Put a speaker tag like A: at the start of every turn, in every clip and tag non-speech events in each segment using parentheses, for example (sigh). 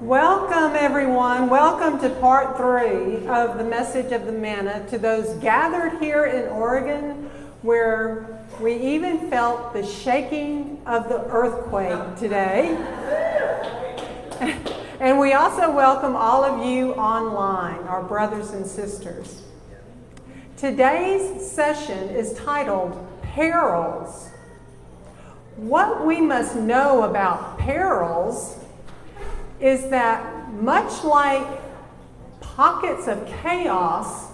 A: Welcome, everyone. Welcome to part three of the message of the manna to those gathered here in Oregon, where we even felt the shaking of the earthquake today. (laughs) and we also welcome all of you online, our brothers and sisters. Today's session is titled Perils. What we must know about perils is that much like pockets of chaos,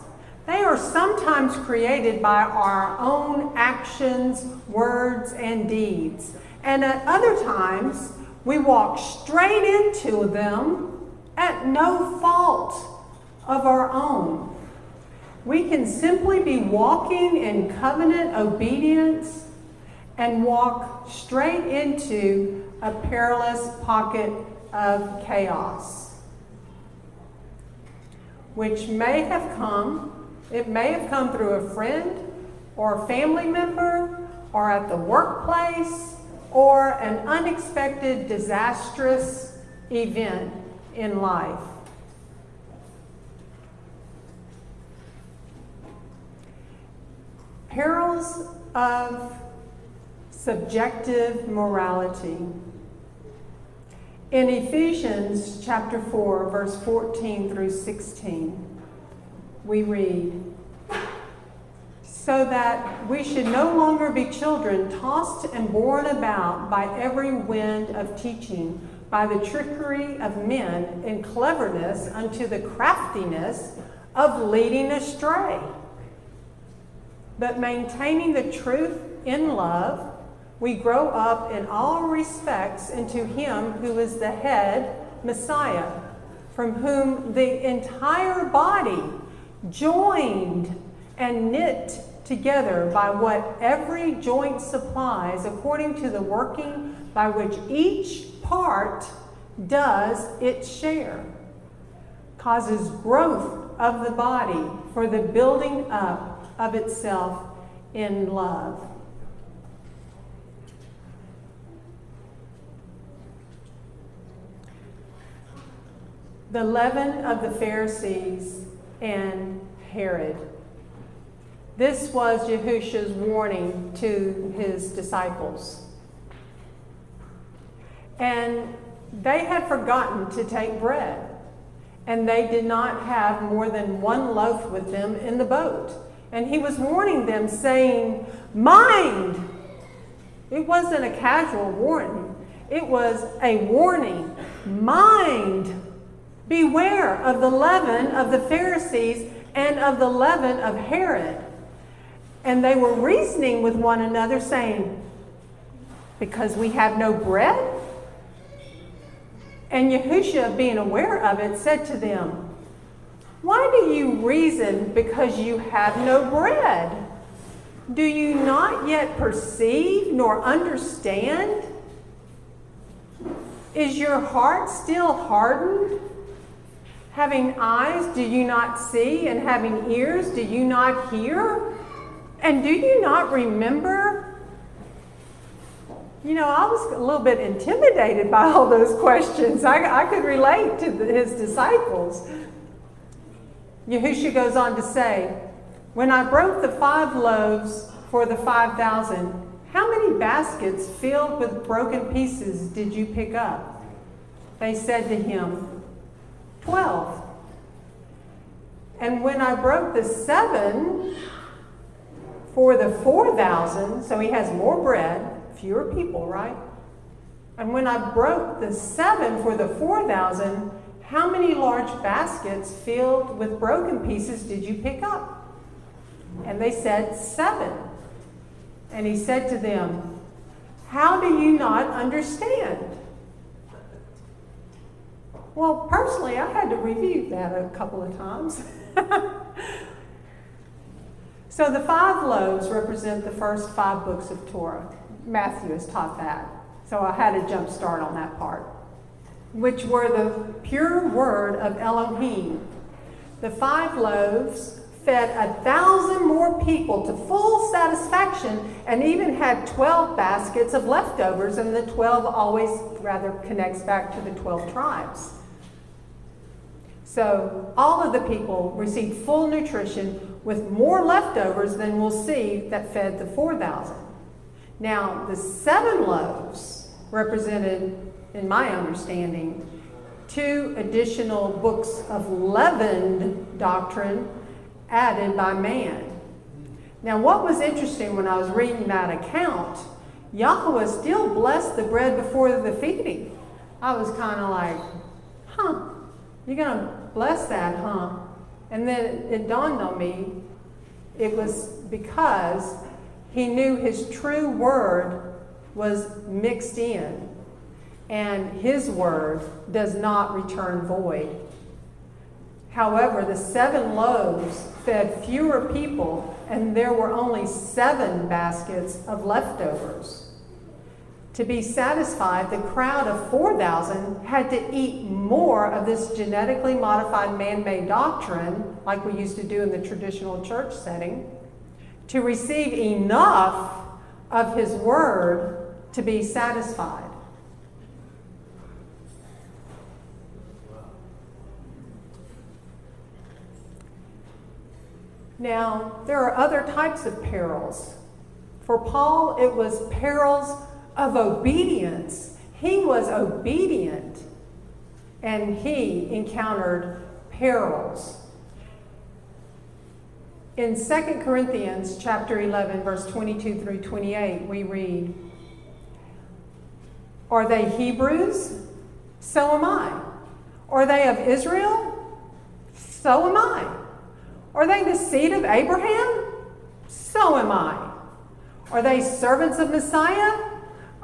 A: they are sometimes created by our own actions, words, and deeds. And at other times, we walk straight into them at no fault of our own. We can simply be walking in covenant obedience and walk straight into a perilous pocket of chaos, which may have come, it may have come through a friend or a family member or at the workplace or an unexpected disastrous event in life. Perils of subjective morality. In Ephesians chapter 4, verse 14 through 16, we read, So that we should no longer be children tossed and borne about by every wind of teaching, by the trickery of men in cleverness unto the craftiness of leading astray but maintaining the truth in love, we grow up in all respects into Him who is the head, Messiah, from whom the entire body, joined and knit together by what every joint supplies, according to the working by which each part does its share, causes growth of the body for the building up of itself in love. The leaven of the Pharisees and Herod. This was Yahushua's warning to his disciples. And they had forgotten to take bread, and they did not have more than one loaf with them in the boat. And he was warning them, saying, Mind! It wasn't a casual warning, it was a warning. Mind! Beware of the leaven of the Pharisees and of the leaven of Herod. And they were reasoning with one another, saying, Because we have no bread? And Yahushua, being aware of it, said to them, why do you reason because you have no bread? Do you not yet perceive nor understand? Is your heart still hardened? Having eyes, do you not see? And having ears, do you not hear? And do you not remember? You know, I was a little bit intimidated by all those questions. I, I could relate to the, his disciples. Yahushua goes on to say, When I broke the five loaves for the 5,000, how many baskets filled with broken pieces did you pick up? They said to him, Twelve. And when I broke the seven for the 4,000, so he has more bread, fewer people, right? And when I broke the seven for the 4,000, how many large baskets filled with broken pieces did you pick up? And they said, Seven. And he said to them, How do you not understand? Well, personally, I had to review that a couple of times. (laughs) so the five loaves represent the first five books of Torah. Matthew has taught that. So I had a jump start on that part which were the pure word of Elohim. The five loaves fed a thousand more people to full satisfaction and even had 12 baskets of leftovers, and the 12 always rather connects back to the 12 tribes. So all of the people received full nutrition with more leftovers than we'll see that fed the 4,000. Now, the seven loaves represented, in my understanding, two additional books of leavened doctrine added by man. Now, what was interesting when I was reading that account, Yahweh still blessed the bread before the feeding. I was kind of like, huh, you're going to bless that, huh? And then it dawned on me it was because he knew his true word was mixed in, and his word does not return void. However, the seven loaves fed fewer people, and there were only seven baskets of leftovers. To be satisfied, the crowd of 4,000 had to eat more of this genetically modified man made doctrine, like we used to do in the traditional church setting, to receive enough of his word to be satisfied. Now, there are other types of perils. For Paul, it was perils of obedience. He was obedient and he encountered perils. In 2 Corinthians chapter 11 verse 22 through 28 we read Are they Hebrews? So am I. Are they of Israel? So am I. Are they the seed of Abraham? So am I. Are they servants of Messiah?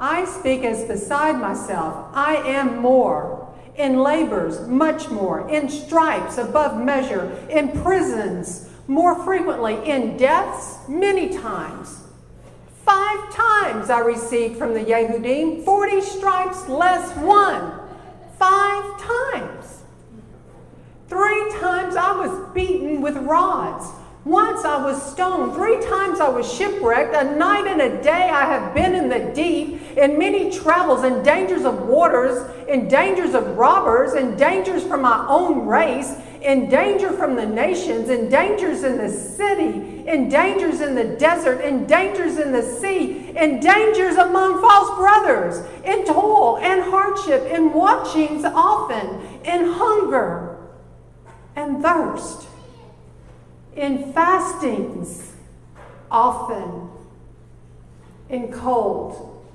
A: I speak as beside myself. I am more. In labors, much more. In stripes, above measure. In prisons, more frequently. In deaths, many times. Five times I received from the Yehudim 40 stripes less one. Five times. Three times I was beaten with rods. Once I was stoned. Three times I was shipwrecked. A night and a day I have been in the deep, in many travels, in dangers of waters, in dangers of robbers, in dangers from my own race, in danger from the nations, in dangers in the city, in dangers in the desert, in dangers in the sea, in dangers among false brothers, in toil and hardship, in watchings often, in hunger and thirst, in fastings often, in cold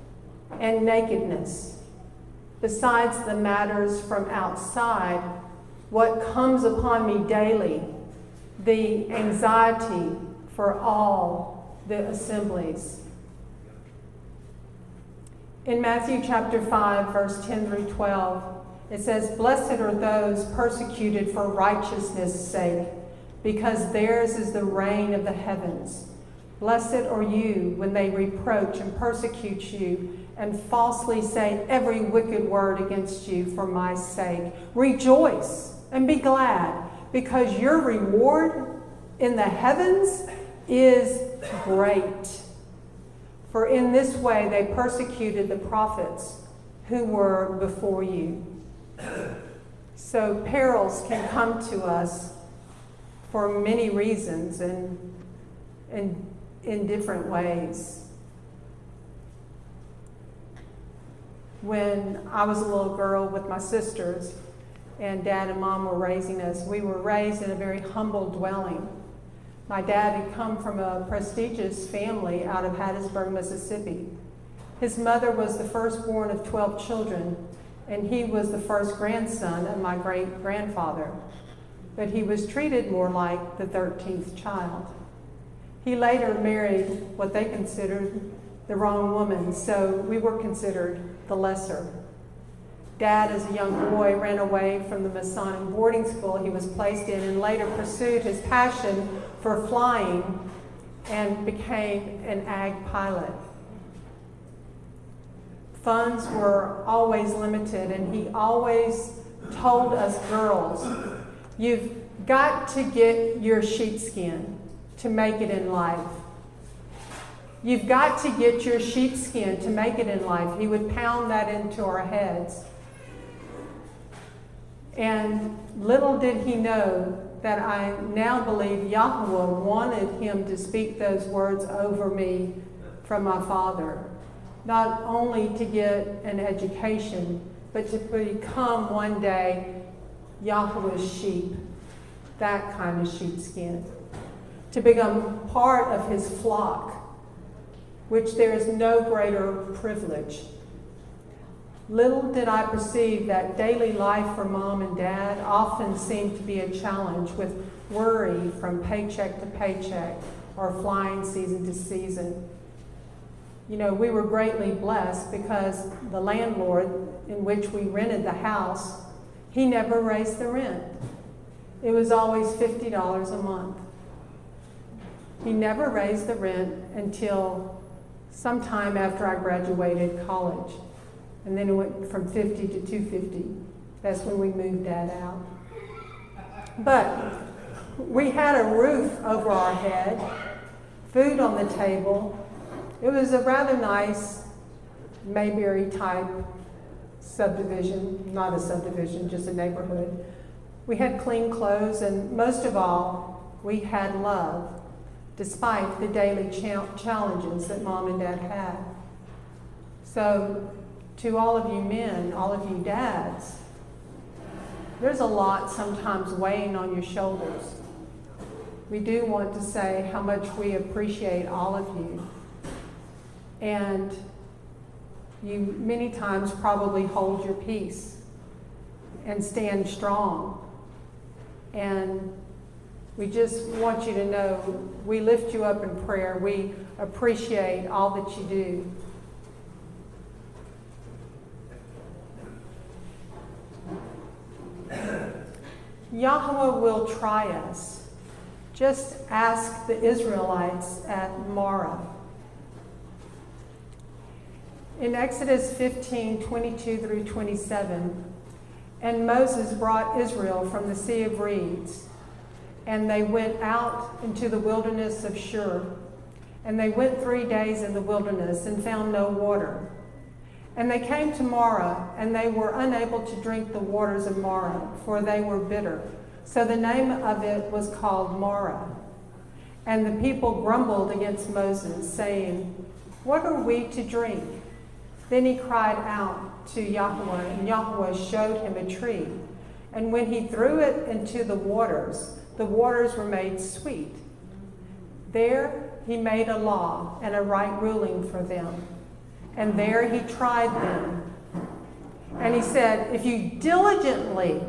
A: and nakedness, besides the matters from outside, what comes upon me daily, the anxiety for all the assemblies. In Matthew chapter 5, verse 10 through 12, it says, Blessed are those persecuted for righteousness' sake, because theirs is the reign of the heavens. Blessed are you when they reproach and persecute you and falsely say every wicked word against you for my sake. Rejoice and be glad, because your reward in the heavens is great. For in this way they persecuted the prophets who were before you. So perils can come to us for many reasons and, and in different ways. When I was a little girl with my sisters, and dad and mom were raising us, we were raised in a very humble dwelling. My dad had come from a prestigious family out of Hattiesburg, Mississippi. His mother was the firstborn of 12 children, and he was the first grandson of my great grandfather. But he was treated more like the 13th child. He later married what they considered the wrong woman, so we were considered the lesser. Dad, as a young boy, ran away from the Masonic boarding school he was placed in and later pursued his passion for flying and became an ag pilot funds were always limited, and he always told us girls, you've got to get your sheepskin to make it in life. You've got to get your sheepskin to make it in life. He would pound that into our heads. And little did he know that I now believe Yahweh wanted him to speak those words over me from my father, not only to get an education, but to become one day Yahweh's sheep, that kind of sheepskin, to become part of his flock, which there is no greater privilege Little did I perceive that daily life for mom and dad often seemed to be a challenge with worry from paycheck to paycheck or flying season to season. You know, we were greatly blessed because the landlord in which we rented the house, he never raised the rent. It was always $50 a month. He never raised the rent until sometime after I graduated college and then it went from 50 to 250. That's when we moved that out. But we had a roof over our head, food on the table. It was a rather nice Mayberry type subdivision, not a subdivision, just a neighborhood. We had clean clothes, and most of all, we had love, despite the daily cha- challenges that mom and dad had. So to all of you men, all of you dads, there's a lot sometimes weighing on your shoulders. We do want to say how much we appreciate all of you. And you many times probably hold your peace and stand strong. And we just want you to know we lift you up in prayer. We appreciate all that you do. Yahweh will try us. Just ask the Israelites at Marah. In Exodus 15 22 through 27, and Moses brought Israel from the Sea of Reeds, and they went out into the wilderness of Shur. And they went three days in the wilderness and found no water. And they came to Marah, and they were unable to drink the waters of Marah, for they were bitter. So the name of it was called Marah. And the people grumbled against Moses, saying, What are we to drink? Then he cried out to Yahweh, and Yahweh showed him a tree. And when he threw it into the waters, the waters were made sweet. There he made a law and a right ruling for them and there he tried them. And he said, If you diligently,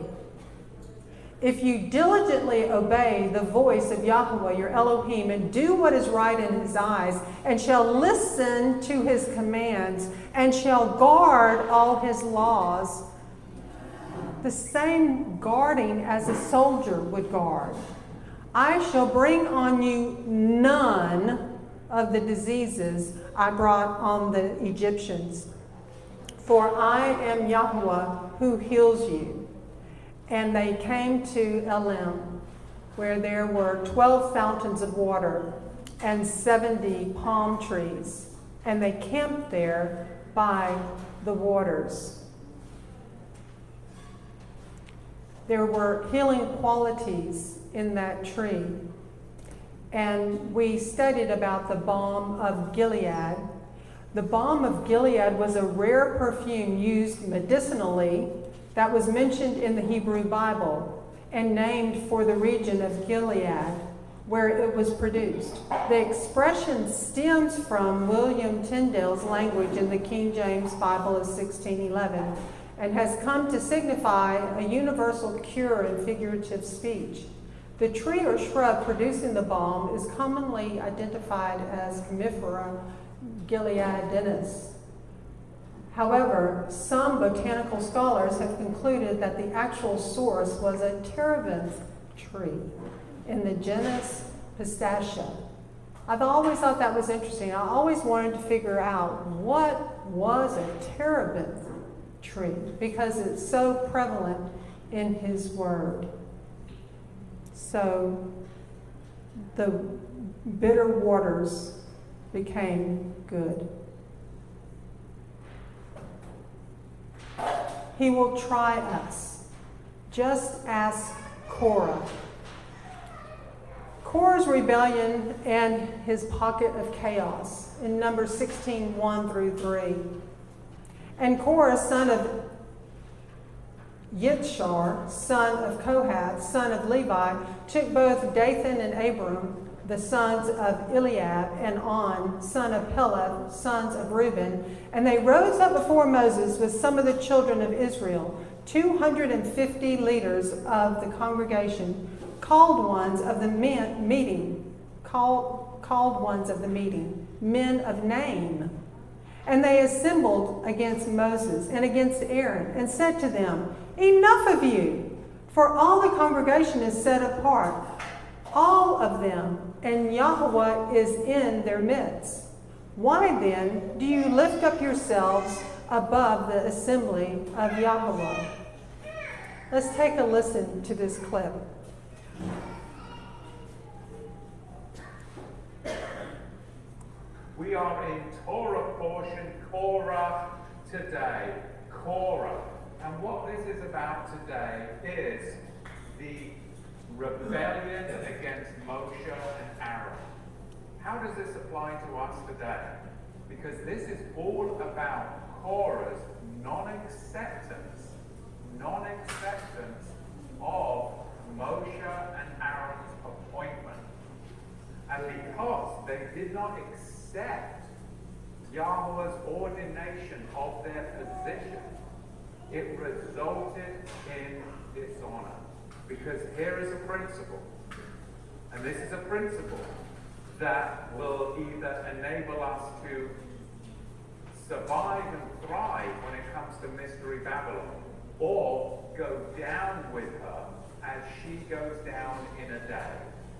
A: if you diligently obey the voice of Yahweh, your Elohim, and do what is right in his eyes, and shall listen to his commands, and shall guard all his laws, the same guarding as a soldier would guard, I shall bring on you none of the diseases I brought on the Egyptians. For I am Yahweh who heals you. And they came to Elim, where there were 12 fountains of water and 70 palm trees. And they camped there by the waters. There were healing qualities in that tree and we studied about the balm of Gilead. The balm of Gilead was a rare perfume used medicinally that was mentioned in the Hebrew Bible and named for the region of Gilead where it was produced. The expression stems from William Tyndale's language in the King James Bible of 1611 and has come to signify a universal cure in figurative speech. The tree or shrub producing the balm is commonly identified as Commiphora gileadensis. However, some botanical scholars have concluded that the actual source was a terebinth tree in the genus Pistacia. I've always thought that was interesting. I always wanted to figure out what was a terebinth tree because it's so prevalent in his word. So the bitter waters became good. He will try us. Just ask Korah. Korah's rebellion and his pocket of chaos in Numbers 16 1 through 3. And Korah, son of Yitshar, son of Kohath, son of Levi, took both Dathan and Abiram, the sons of Eliab, and On, son of Peleth, sons of Reuben, and they rose up before Moses with some of the children of Israel, 250 leaders of the congregation, called ones of the men, meeting, called, called ones of the meeting, men of name. And they assembled against Moses and against Aaron and said to them, Enough of you, for all the congregation is set apart, all of them, and Yahweh is in their midst. Why then do you lift up yourselves above the assembly of Yahweh? Let's take a listen to this clip.
B: We are in Torah portion Korah today. Korah. And what this is about today is the rebellion against Moshe and Aaron. How does this apply to us today? Because this is all about Korah's non-acceptance, non-acceptance of Moshe and Aaron's appointment. And because they did not accept Yahweh's ordination of their position, it resulted in dishonor. Because here is a principle, and this is a principle that will either enable us to survive and thrive when it comes to Mystery Babylon, or go down with her as she goes down in a day.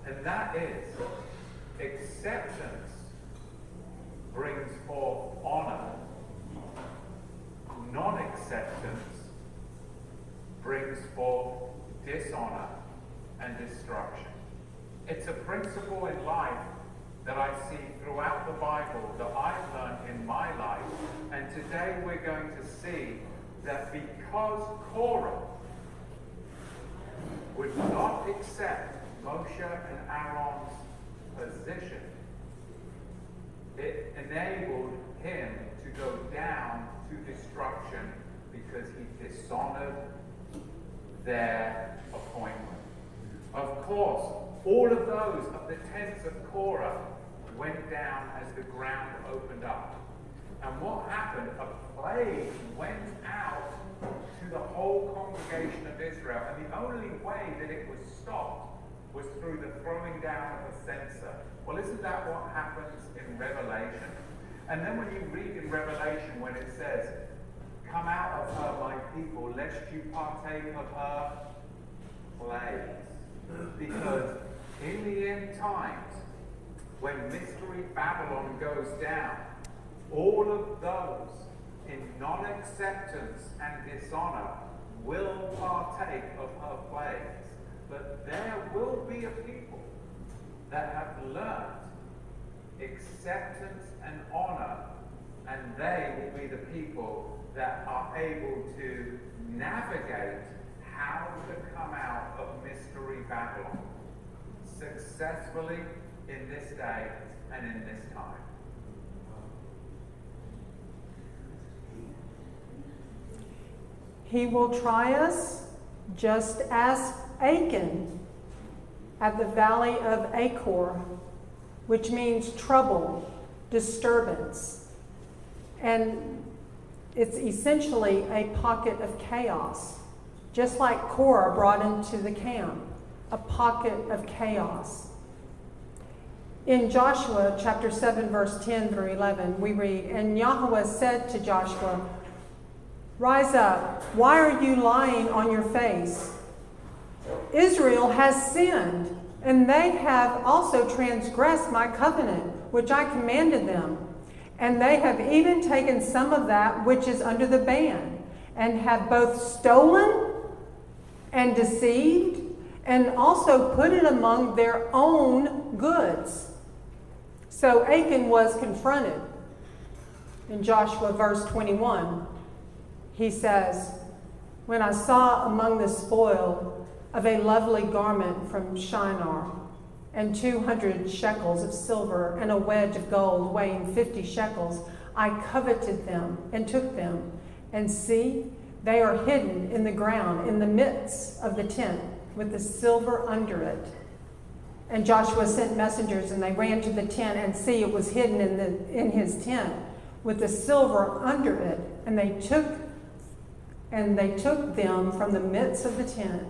B: And that is acceptance brings forth honor non-acceptance brings forth dishonor and destruction. It's a principle in life that I see throughout the Bible that I've learned in my life. And today we're going to see that because Korah would not accept Moshe and Aaron's position, it enabled him to go down to destruction because he dishonored their appointment. Of course, all of those of the tents of Korah went down as the ground opened up. And what happened? A plague went out to the whole congregation of Israel. And the only way that it was stopped was through the throwing down of a censer. Well, isn't that what happens in Revelation? And then when you read in Revelation when it says, Come out of her, my people, lest you partake of her plagues. Because in the end times, when Mystery Babylon goes down, all of those in non acceptance and dishonor will partake of her plagues. But there will be a people that have learned acceptance and honor, and they will be the people that are able to navigate how to come out of Mystery Babylon successfully in this day and in this time.
A: He will try us just as Achan at the valley of Achor which means trouble, disturbance. And it's essentially a pocket of chaos, just like Korah brought into the camp, a pocket of chaos. In Joshua chapter 7, verse 10 through 11, we read, And Yahweh said to Joshua, Rise up, why are you lying on your face? Israel has sinned and they have also transgressed my covenant, which I commanded them. And they have even taken some of that which is under the ban, and have both stolen and deceived, and also put it among their own goods. So Achan was confronted. In Joshua verse 21, he says, when I saw among the spoil of a lovely garment from Shinar, and two hundred shekels of silver, and a wedge of gold weighing fifty shekels, I coveted them and took them. And see, they are hidden in the ground, in the midst of the tent, with the silver under it. And Joshua sent messengers, and they ran to the tent, and see, it was hidden in, the, in his tent, with the silver under it. And they took and they took them from the midst of the tent,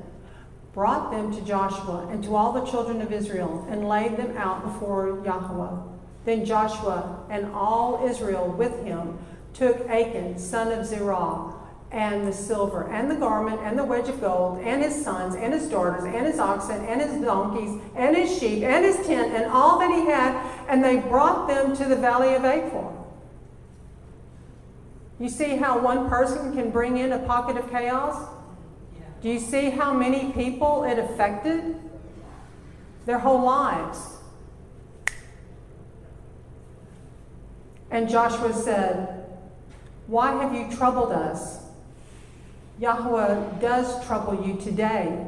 A: brought them to Joshua and to all the children of Israel, and laid them out before Yahweh. Then Joshua and all Israel with him took Achan, son of Zerah, and the silver, and the garment, and the wedge of gold, and his sons, and his daughters, and his oxen, and his donkeys, and his sheep, and his tent, and all that he had, and they brought them to the valley of Achor. You see how one person can bring in a pocket of chaos? Do you see how many people it affected? Their whole lives. And Joshua said, Why have you troubled us? Yahweh does trouble you today.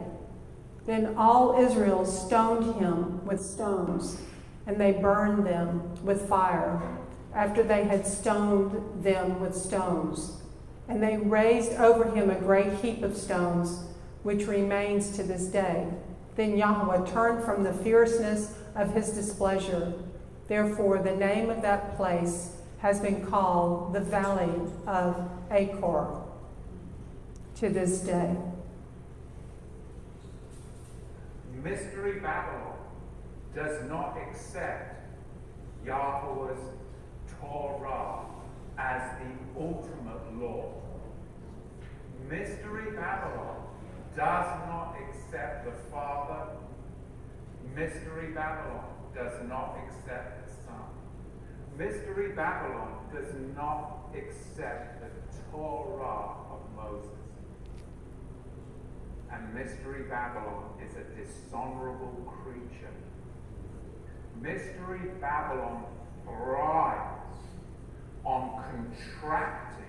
A: Then all Israel stoned him with stones, and they burned them with fire after they had stoned them with stones. And they raised over him a great heap of stones, which remains to this day. Then Yahweh turned from the fierceness of his displeasure. Therefore, the name of that place has been called the Valley of Achor to this day.
B: Mystery Babylon does not accept Yahweh's Torah as the ultimate law. Mystery Babylon does not accept the Father. Mystery Babylon does not accept the Son. Mystery Babylon does not accept the Torah of Moses. And Mystery Babylon is a dishonorable creature. Mystery Babylon thrives on contracting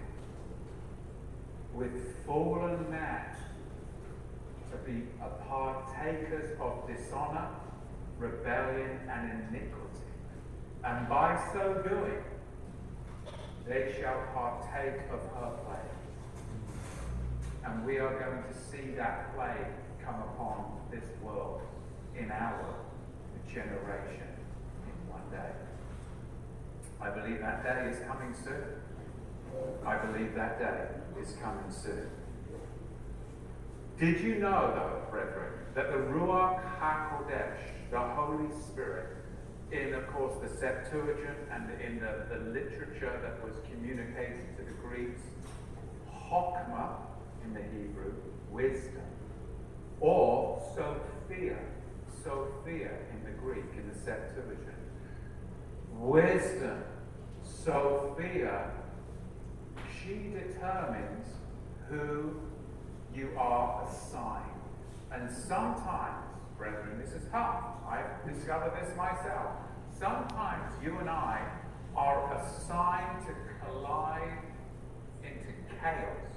B: with fallen man to be a partakers of dishonor, rebellion, and iniquity. And by so doing, they shall partake of her plague. And we are going to see that plague come upon this world in our generation in one day. I believe that day is coming soon. I believe that day is coming soon. Did you know, though, brethren, that the Ruach HaKodesh, the Holy Spirit, in, of course, the Septuagint and in the, the literature that was communicated to the Greeks, Chokmah in the Hebrew, wisdom, or Sophia, Sophia in the Greek, in the Septuagint, wisdom Sophia, she determines who you are assigned. And sometimes, brethren, this is tough. I've discovered this myself. Sometimes you and I are assigned to collide into chaos.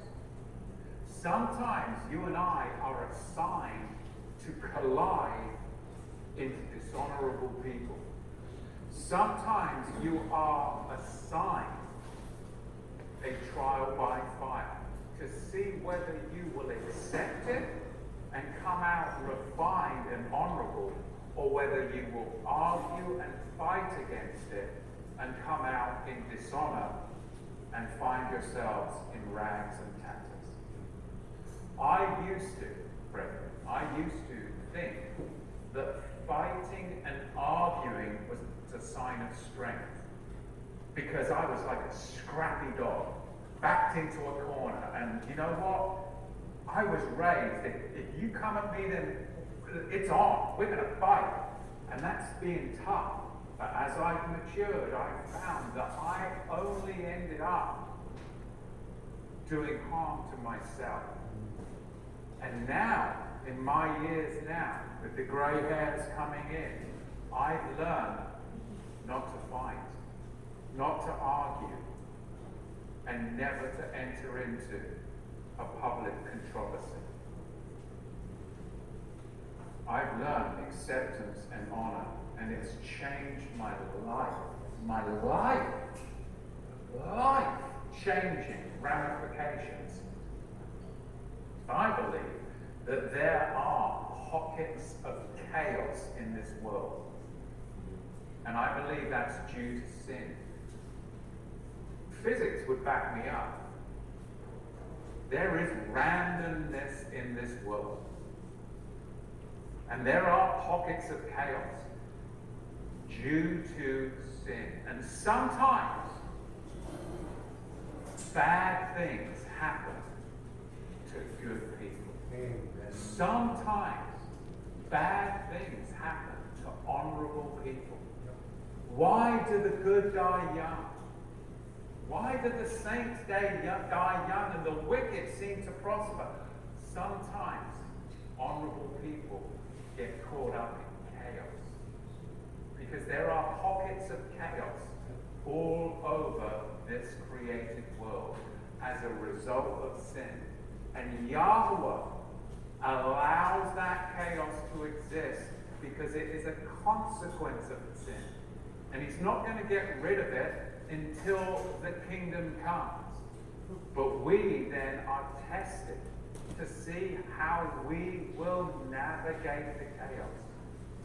B: Sometimes you and I are assigned to collide into dishonorable people. Sometimes you are assigned a trial by fire to see whether you will accept it and come out refined and honorable, or whether you will argue and fight against it and come out in dishonor and find yourselves in rags and tatters. I used to, brethren, I used to think that fighting and arguing was a sign of strength. Because I was like a scrappy dog, backed into a corner. And you know what? I was raised, if, if you come at me, then it's on. We're going to fight. And that's being tough. But as I've matured, I've found that I only ended up doing harm to myself. And now, in my years now, with the grey hairs coming in, I've learned not to fight, not to argue, and never to enter into a public controversy. I've learned acceptance and honor, and it's changed my life. My life. Life changing ramifications. I believe that there are pockets of chaos in this world. And I believe that's due to sin. Physics would back me up. There is randomness in this world. And there are pockets of chaos due to sin. And sometimes bad things happen to good people. Amen. Sometimes bad things happen to honorable people. Why do the good die young? Why do the saints die young and the wicked seem to prosper? Sometimes honorable people get caught up in chaos. Because there are pockets of chaos all over this created world as a result of sin. And Yahweh allows that chaos to exist because it is a consequence of sin. And he's not going to get rid of it until the kingdom comes. But we then are tested to see how we will navigate the chaos.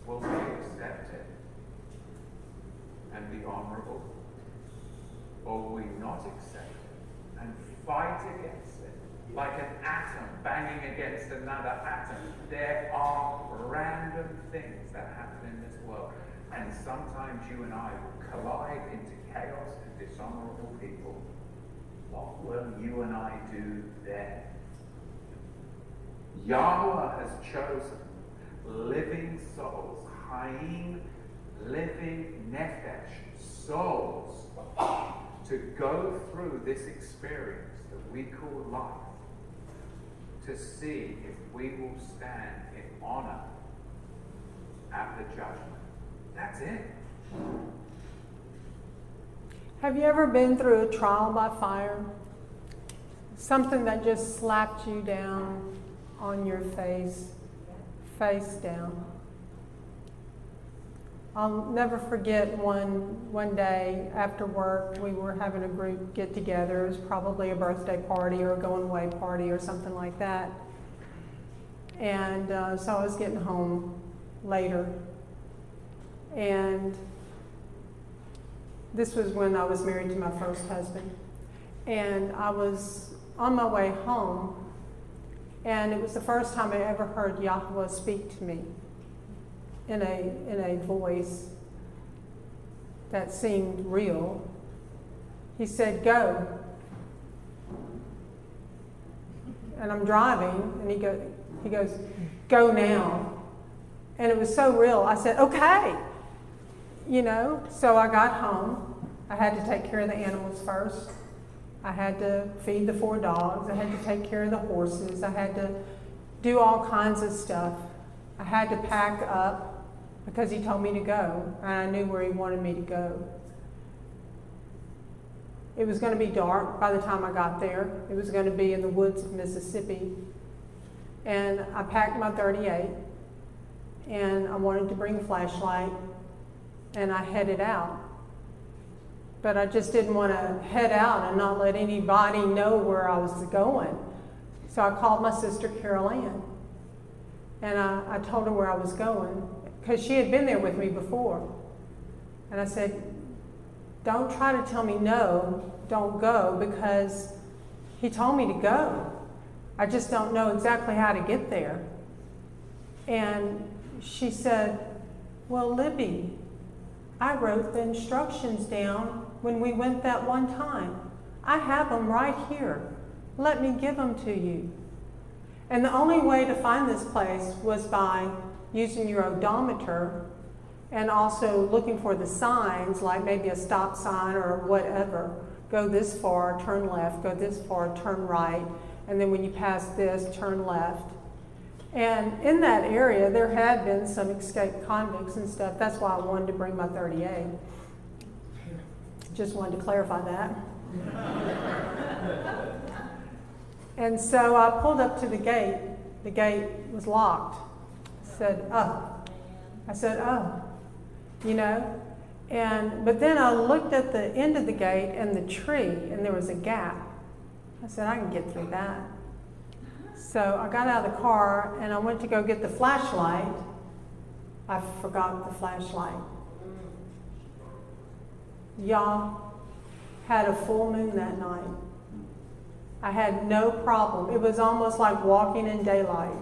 B: Will we accept it and be honorable? Or will we not accept it and fight against it like an atom banging against another atom? There are random things that happen in this world. And sometimes you and I will collide into chaos and dishonorable people. What will you and I do then? Yahweh has chosen living souls, Chaim, living Nefesh, souls, to go through this experience that we call life, to see if we will stand in honor at the judgment. That's it.
A: Have you ever been through a trial by fire? Something that just slapped you down on your face, face down. I'll never forget one one day after work we were having a group get together. It was probably a birthday party or a going away party or something like that. And uh, so I was getting home later, and this was when I was married to my first husband, and I was on my way home, and it was the first time I ever heard Yahweh speak to me in a, in a voice that seemed real. He said, Go. And I'm driving, and he, go, he goes, Go now. And it was so real. I said, Okay. You know, so I got home. I had to take care of the animals first. I had to feed the four dogs. I had to take care of the horses. I had to do all kinds of stuff. I had to pack up because he told me to go, and I knew where he wanted me to go. It was going to be dark by the time I got there. It was going to be in the woods of Mississippi. And I packed my 38, and I wanted to bring a flashlight, and I headed out. But I just didn't want to head out and not let anybody know where I was going. So I called my sister Carol Ann, and I, I told her where I was going because she had been there with me before. And I said, Don't try to tell me no, don't go, because he told me to go. I just don't know exactly how to get there. And she said, Well, Libby, I wrote the instructions down when we went that one time. I have them right here. Let me give them to you. And the only way to find this place was by using your odometer and also looking for the signs, like maybe a stop sign or whatever. Go this far, turn left, go this far, turn right, and then when you pass this, turn left. And in that area, there had been some escaped convicts and stuff. That's why I wanted to bring my 38. Just wanted to clarify that. And so I pulled up to the gate. The gate was locked. I said, oh. I said, oh. You know? And but then I looked at the end of the gate and the tree, and there was a gap. I said, I can get through that. So I got out of the car and I went to go get the flashlight. I forgot the flashlight. Y'all had a full moon that night. I had no problem. It was almost like walking in daylight.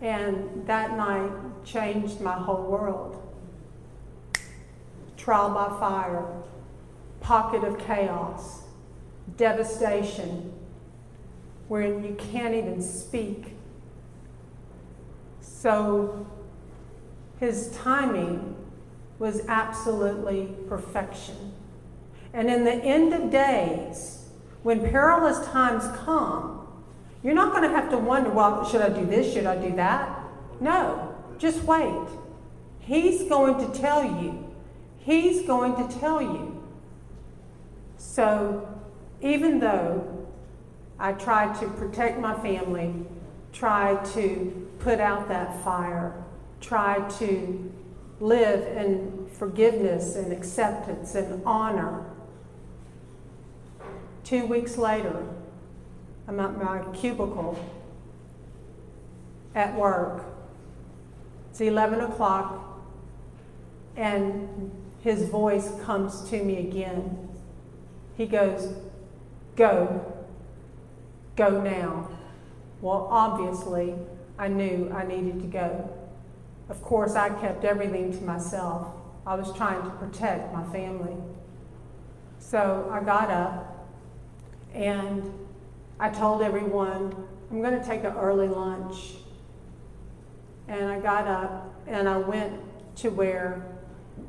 A: And that night changed my whole world. Trial by fire, pocket of chaos, devastation, where you can't even speak. So his timing was absolutely perfection. And in the end of days, when perilous times come, you're not going to have to wonder, well, should I do this? Should I do that? No, just wait. He's going to tell you. He's going to tell you. So, even though I tried to protect my family, tried to put out that fire, tried to live in forgiveness and acceptance and honor. Two weeks later, I'm at my cubicle at work. It's 11 o'clock, and his voice comes to me again. He goes, Go, go now. Well, obviously, I knew I needed to go. Of course, I kept everything to myself. I was trying to protect my family. So I got up and I told everyone, I'm going to take an early lunch. And I got up and I went to where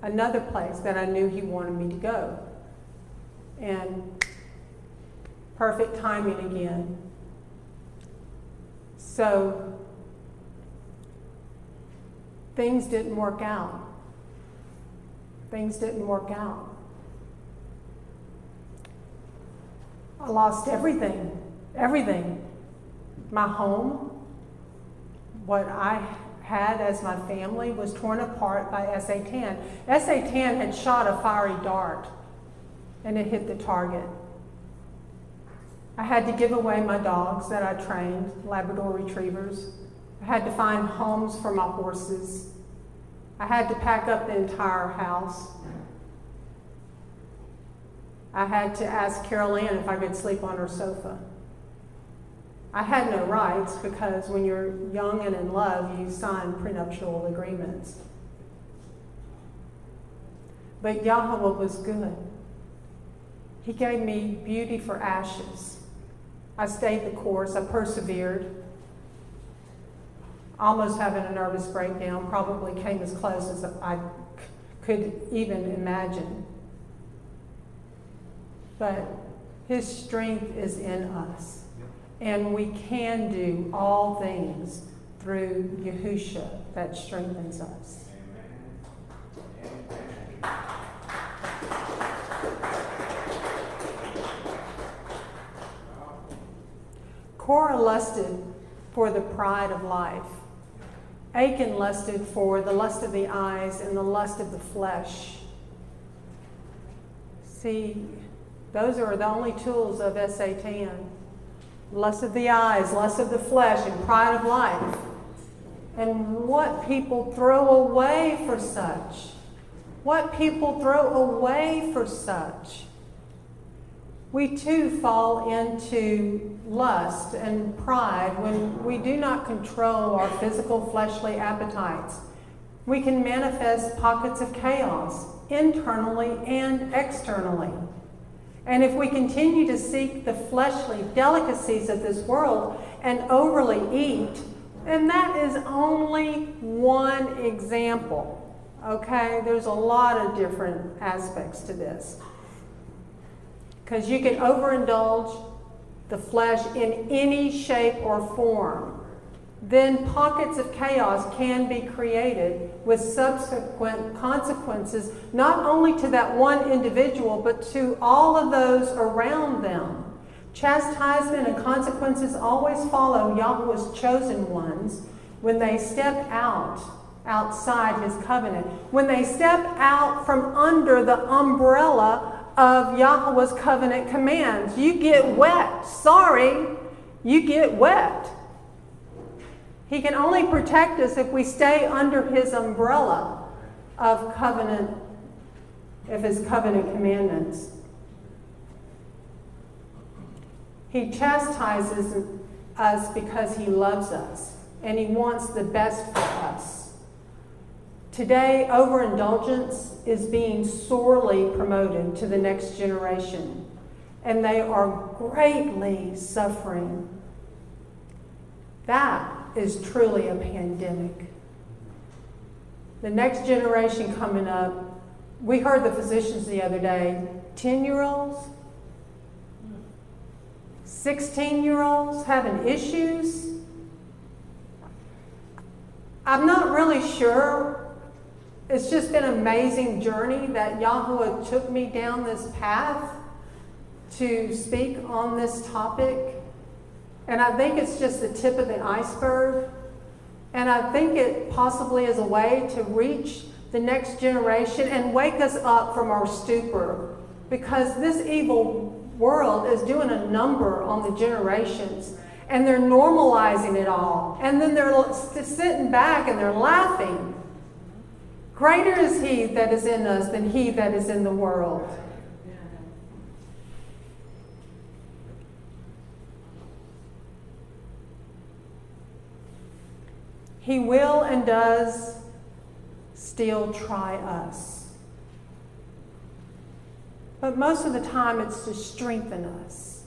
A: another place that I knew he wanted me to go. And perfect timing again. So things didn't work out. Things didn't work out. I lost everything, everything. My home, what I had as my family was torn apart by Satan. Satan had shot a fiery dart and it hit the target. I had to give away my dogs that I trained, Labrador retrievers. I had to find homes for my horses. I had to pack up the entire house. I had to ask Carol Ann if I could sleep on her sofa. I had no rights because when you're young and in love, you sign prenuptial agreements. But Yahweh was good. He gave me beauty for ashes. I stayed the course, I persevered. Almost having a nervous breakdown, probably came as close as I could even imagine. But His strength is in us. And we can do all things through Yahusha that strengthens us. Korah lusted for the pride of life. Achan lusted for the lust of the eyes and the lust of the flesh. See, those are the only tools of Satan. Lust of the eyes, lust of the flesh, and pride of life. And what people throw away for such. What people throw away for such we too fall into lust and pride when we do not control our physical fleshly appetites. We can manifest pockets of chaos internally and externally. And if we continue to seek the fleshly delicacies of this world and overly eat, and that is only one example. Okay? There's a lot of different aspects to this because you can overindulge the flesh in any shape or form. Then pockets of chaos can be created with subsequent consequences, not only to that one individual, but to all of those around them. Chastisement and consequences always follow Yahweh's chosen ones when they step out outside his covenant, when they step out from under the umbrella of Yahweh's covenant commands. You get wet. Sorry, you get wet. He can only protect us if we stay under his umbrella of covenant, of his covenant commandments. He chastises us because he loves us and he wants the best for us. Today, overindulgence is being sorely promoted to the next generation, and they are greatly suffering. That is truly a pandemic. The next generation coming up, we heard the physicians the other day 10 year olds, 16 year olds having issues. I'm not really sure. It's just been an amazing journey that Yahweh took me down this path to speak on this topic. And I think it's just the tip of the iceberg. And I think it possibly is a way to reach the next generation and wake us up from our stupor. Because this evil world is doing a number on the generations. And they're normalizing it all. And then they're sitting back and they're laughing. Greater is he that is in us than he that is in the world. He will and does still try us. But most of the time, it's to strengthen us.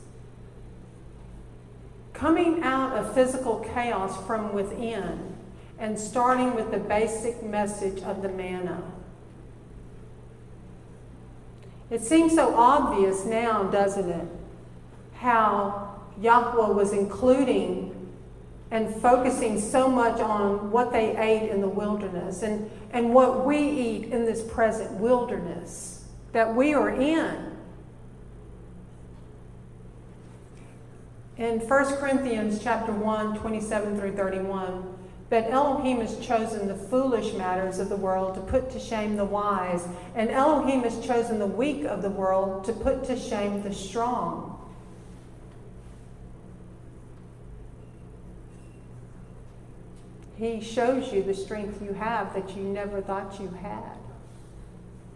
A: Coming out of physical chaos from within and starting with the basic message of the manna. It seems so obvious now, doesn't it? How Yahweh was including and focusing so much on what they ate in the wilderness and, and what we eat in this present wilderness that we are in. In 1 Corinthians chapter 1, 27 through 31, that Elohim has chosen the foolish matters of the world to put to shame the wise, and Elohim has chosen the weak of the world to put to shame the strong. He shows you the strength you have that you never thought you had.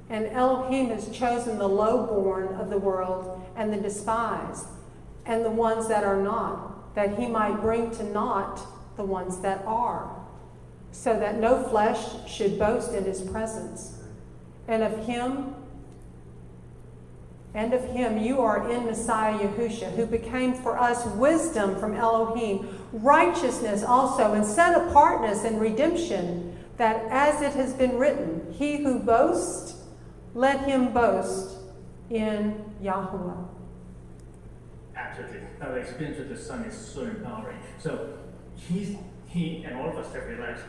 A: And Elohim has chosen the lowborn of the world and the despised and the ones that are not, that he might bring to naught the ones that are, so that no flesh should boast in his presence. And of him and of him you are in Messiah Yahusha, who became for us wisdom from Elohim, righteousness also, and set apartness and redemption, that as it has been written, he who boasts, let him boast in Yahweh.
C: Absolutely. Our experience with the Son is so empowering. So he's, he and all of us have realized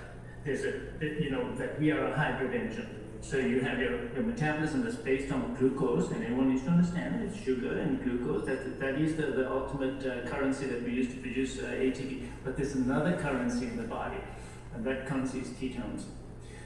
C: there's a, you know, that we are a hybrid engine so you have your, your metabolism that's based on glucose, and everyone needs to understand it's sugar and glucose. That, that is the, the ultimate uh, currency that we use to produce uh, ATP. But there's another currency in the body, and that currency is ketones.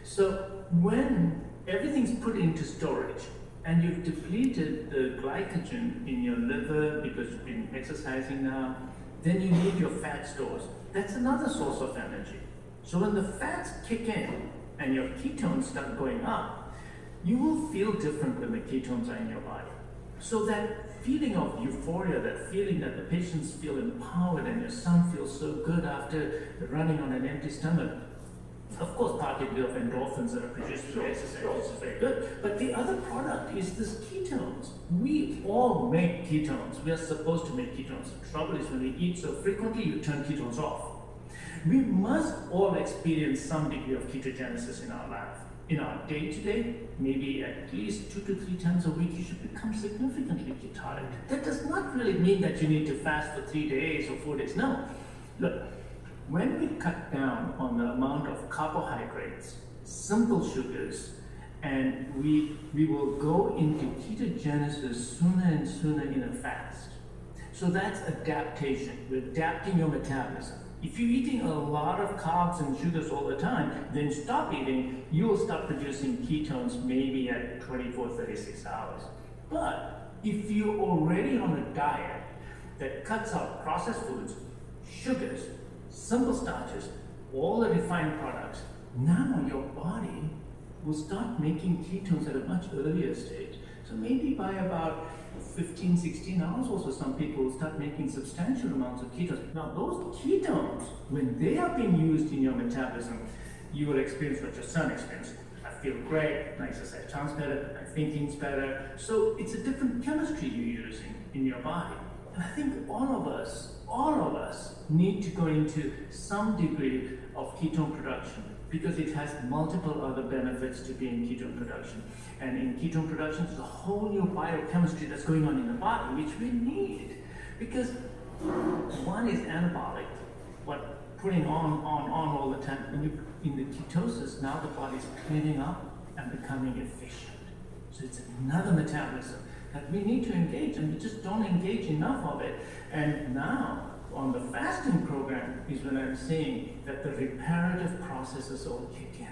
C: So when everything's put into storage, and you've depleted the glycogen in your liver because you've been exercising now, then you need your fat stores. That's another source of energy. So when the fats kick in, and your ketones start going up, you will feel different when the ketones are in your body. So that feeling of euphoria, that feeling that the patients feel empowered and your son feels so good after running on an empty stomach, of course, partly of endorphins that are produced through exercise, which is very good. But the other product is this ketones. We all make ketones. We are supposed to make ketones. The trouble is when we eat so frequently, you turn ketones off we must all experience some degree of ketogenesis in our life. In our day to day, maybe at least two to three times a week, you should become significantly ketonic. That does not really mean that you need to fast for three days or four days. No. Look, when we cut down on the amount of carbohydrates, simple sugars, and we, we will go into ketogenesis sooner and sooner in a fast. So that's adaptation. You're adapting your metabolism. If you're eating a lot of carbs and sugars all the time, then stop eating. You will start producing ketones maybe at 24, 36 hours. But if you're already on a diet that cuts out processed foods, sugars, simple starches, all the refined products, now your body will start making ketones at a much earlier stage. So maybe by about 15, 16 hours or so, some people start making substantial amounts of ketones. Now, those ketones, when they are being used in your metabolism, you will experience what your son experienced. I feel great, my exercise sounds better, my thinking's better. So it's a different chemistry you're using in your body. And I think all of us, all of us need to go into some degree of ketone production because it has multiple other benefits to being ketone production. And in ketone production, there's a whole new biochemistry that's going on in the body, which we need. Because one is anabolic, what putting on, on, on all the time. When you in the ketosis, now the body's cleaning up and becoming efficient. So it's another metabolism that we need to engage, and we just don't engage enough of it. And now, on the fasting program, is when I'm seeing that the reparative processes all kick in.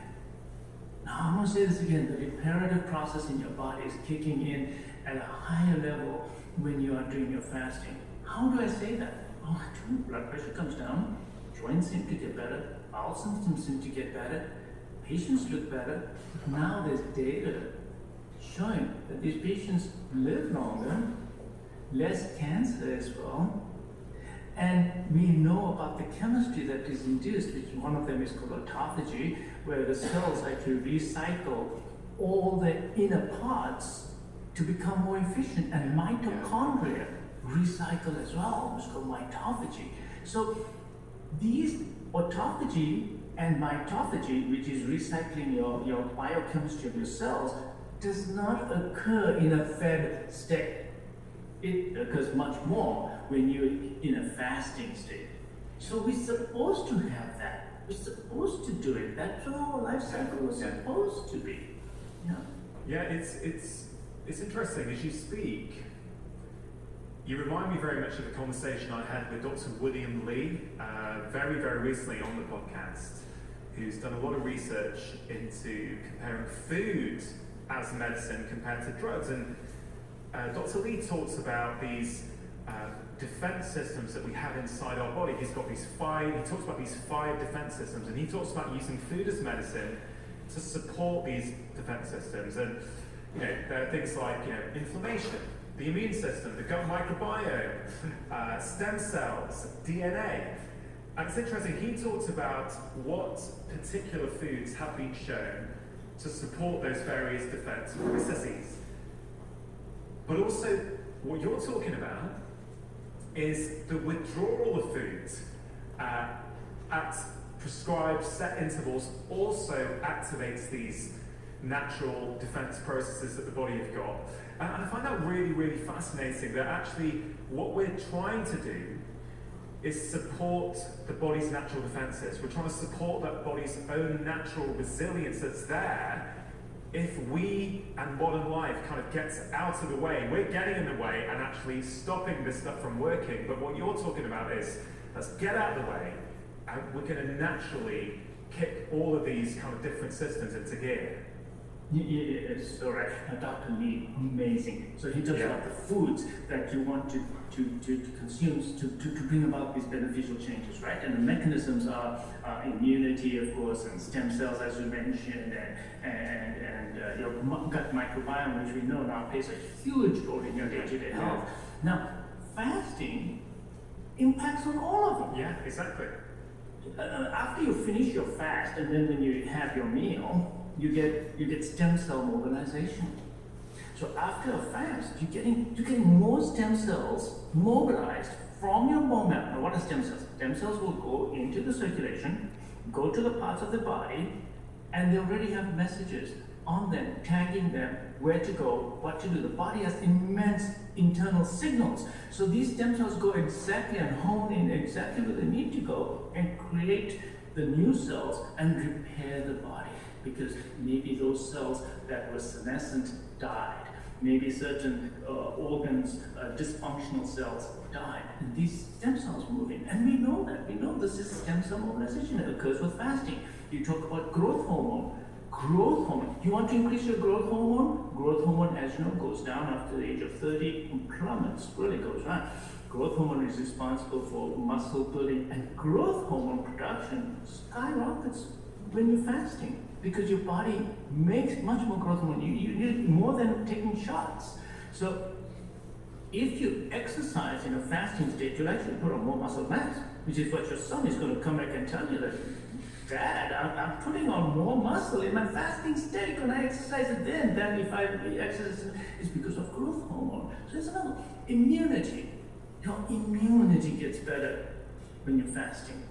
C: Now, I'm going to say this again the reparative process in your body is kicking in at a higher level when you are doing your fasting. How do I say that? Oh. Blood pressure comes down, joints seem to get better, bowel symptoms seem to get better, patients look better. Now there's data showing that these patients live longer, less cancer as well, and we know about the chemistry that is induced, which one of them is called autophagy, where the cells actually recycle all the inner parts to become more efficient, and mitochondria recycle as well, it's called mitophagy. So these autophagy and mitophagy, which is recycling your, your biochemistry of your cells, does not occur in a fed state. It occurs much more when you're in a fasting state. So we're supposed to have that. We're supposed to do it. That's what our life cycle was supposed to be. Yeah.
D: Yeah, it's it's it's interesting as you speak. You remind me very much of a conversation I had with Dr. William Lee uh, very very recently on the podcast, who's done a lot of research into comparing food as medicine compared to drugs. And uh, Dr. Lee talks about these uh, defense systems that we have inside our body. He's got these five. He talks about these five defense systems, and he talks about using food as medicine to support these defense systems. And you know, there are things like you know, inflammation, the immune system, the gut microbiome, (laughs) uh, stem cells, DNA. And it's interesting. He talks about what particular foods have been shown to support those various defense processes. But also, what you're talking about is the withdrawal of foods uh, at prescribed set intervals also activates these natural defense processes that the body has got. And I find that really, really fascinating that actually what we're trying to do is support the body's natural defenses. We're trying to support that body's own natural resilience that's there if we and modern life kind of gets out of the way, we're getting in the way and actually stopping this stuff from working. But what you're talking about is let's get out of the way and we're going to naturally kick all of these kind of different systems into gear.
C: It's all right. Now, Dr. Lee, amazing. So he talks
D: Yeah.
C: about the foods that you want to, to, to, to consume to, to, to bring about these beneficial changes, right? And the mechanisms are uh, immunity, of course, and stem cells, as you mentioned, and, and, and uh, your gut microbiome, which we know now plays a huge role in your day-to-day
D: Yeah.
C: health. Now, fasting impacts on all of them.
D: Yeah, exactly.
C: Uh, after you finish your fast and then when you have your meal, you get you get stem cell mobilization. So after a fast, you're getting you're getting more stem cells mobilized from your bone marrow. Now, what are stem cells? Stem cells will go into the circulation, go to the parts of the body, and they already have messages on them, tagging them where to go, what to do. The body has immense internal signals. So these stem cells go exactly and hone in exactly where they need to go and create the new cells and repair the body because maybe those cells that were senescent died. maybe certain uh, organs, uh, dysfunctional cells died, and these stem cells moving. And we know that. We know this is stem cell mobilization that occurs with fasting. You talk about growth hormone. Growth hormone. You want to increase your growth hormone? Growth hormone, as you know, goes down after the age of 30 and plummets, really goes down. Growth hormone is responsible for muscle building, and growth hormone production skyrockets when you're fasting because your body makes much more growth hormone. You, you need more than taking shots. So if you exercise in a fasting state, you'll actually put on more muscle mass, which is what your son is going to come back and tell you that, Dad, I'm, I'm putting on more muscle in my fasting state when I exercise it then than if I exercise It's because of growth hormone. So it's another immunity. Your immunity gets better when you're fasting.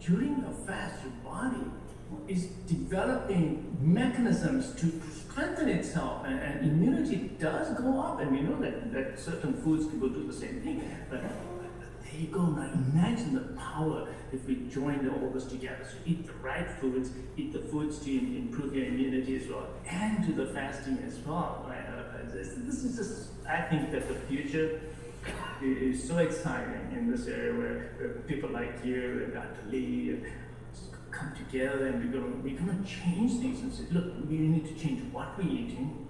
C: During a fast, your body is developing mechanisms to strengthen itself, and, and, immunity does go up. And we know that, that certain foods will do the same thing. But there you go. Now imagine the power if we join the organs together. So eat the right foods, eat the foods to improve your immunity as well, and do the fasting as well. Right? Uh, this, is just, I think that the future is so exciting in this area where, where people like you and Dr. Lee come together and we're going we're to change things and say, look, we need to change what we're eating.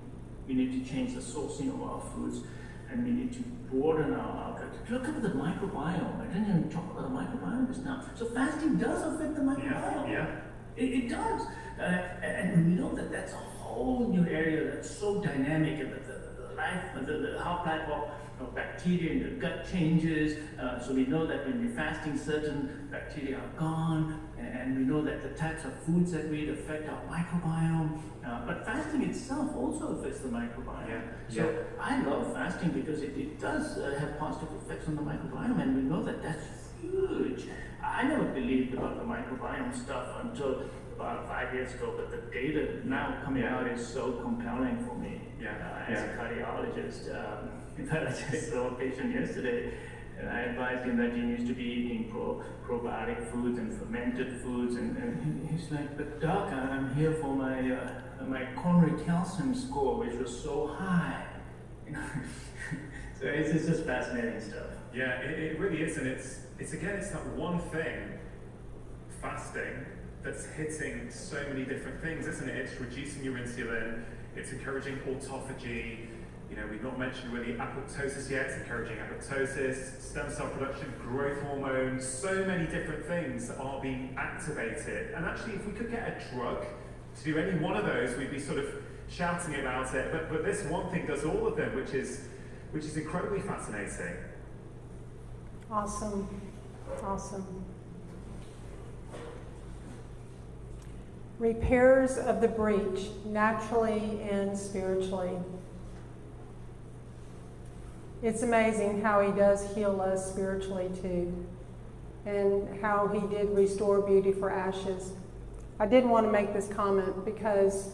C: We need to change the sourcing of our foods, and we need to broaden our outlook. Look at the microbiome. I didn't even talk about the microbiome just now. So fasting does affect the microbiome.
B: Yeah. yeah.
C: It, it does, uh, and we know that that's a whole new area that's so dynamic, and the, the, the life, the, the how platform of bacteria in the gut changes. Uh, so we know that when we're fasting, certain bacteria are gone, and we know that the types of foods that we eat affect our microbiome. Uh, but fasting itself also affects the microbiome.
B: Yeah.
C: So
B: yeah.
C: I love fasting because it, it does uh, have positive effects on the microbiome, and we know that that's huge. I never believed about the microbiome stuff until about five years ago, but the data now coming
B: yeah.
C: out is so compelling for me.
B: Yeah.
C: Uh, as a cardiologist, um, (laughs) in fact, I just saw a patient yesterday, and I advised him that he needs to be eating pro, probiotic foods and fermented foods, and, and he's like, "But doc, I'm here for my uh, my coronary calcium score, which was so high." (laughs) so it's, it's just fascinating stuff.
B: Yeah, it, it really is, and it's it's again, it's that one thing, fasting, that's hitting so many different things, isn't it? It's reducing your insulin, it's encouraging autophagy you know, we've not mentioned really apoptosis yet, encouraging apoptosis, stem cell production, growth hormones, so many different things are being activated. And actually, if we could get a drug to do any one of those, we'd be sort of shouting about it. But, but this one thing does all of them, which is, which is incredibly fascinating.
A: Awesome. Awesome. Repairs of the breach, naturally and spiritually. It's amazing how He does heal us spiritually too, and how He did restore beauty for ashes. I did want to make this comment because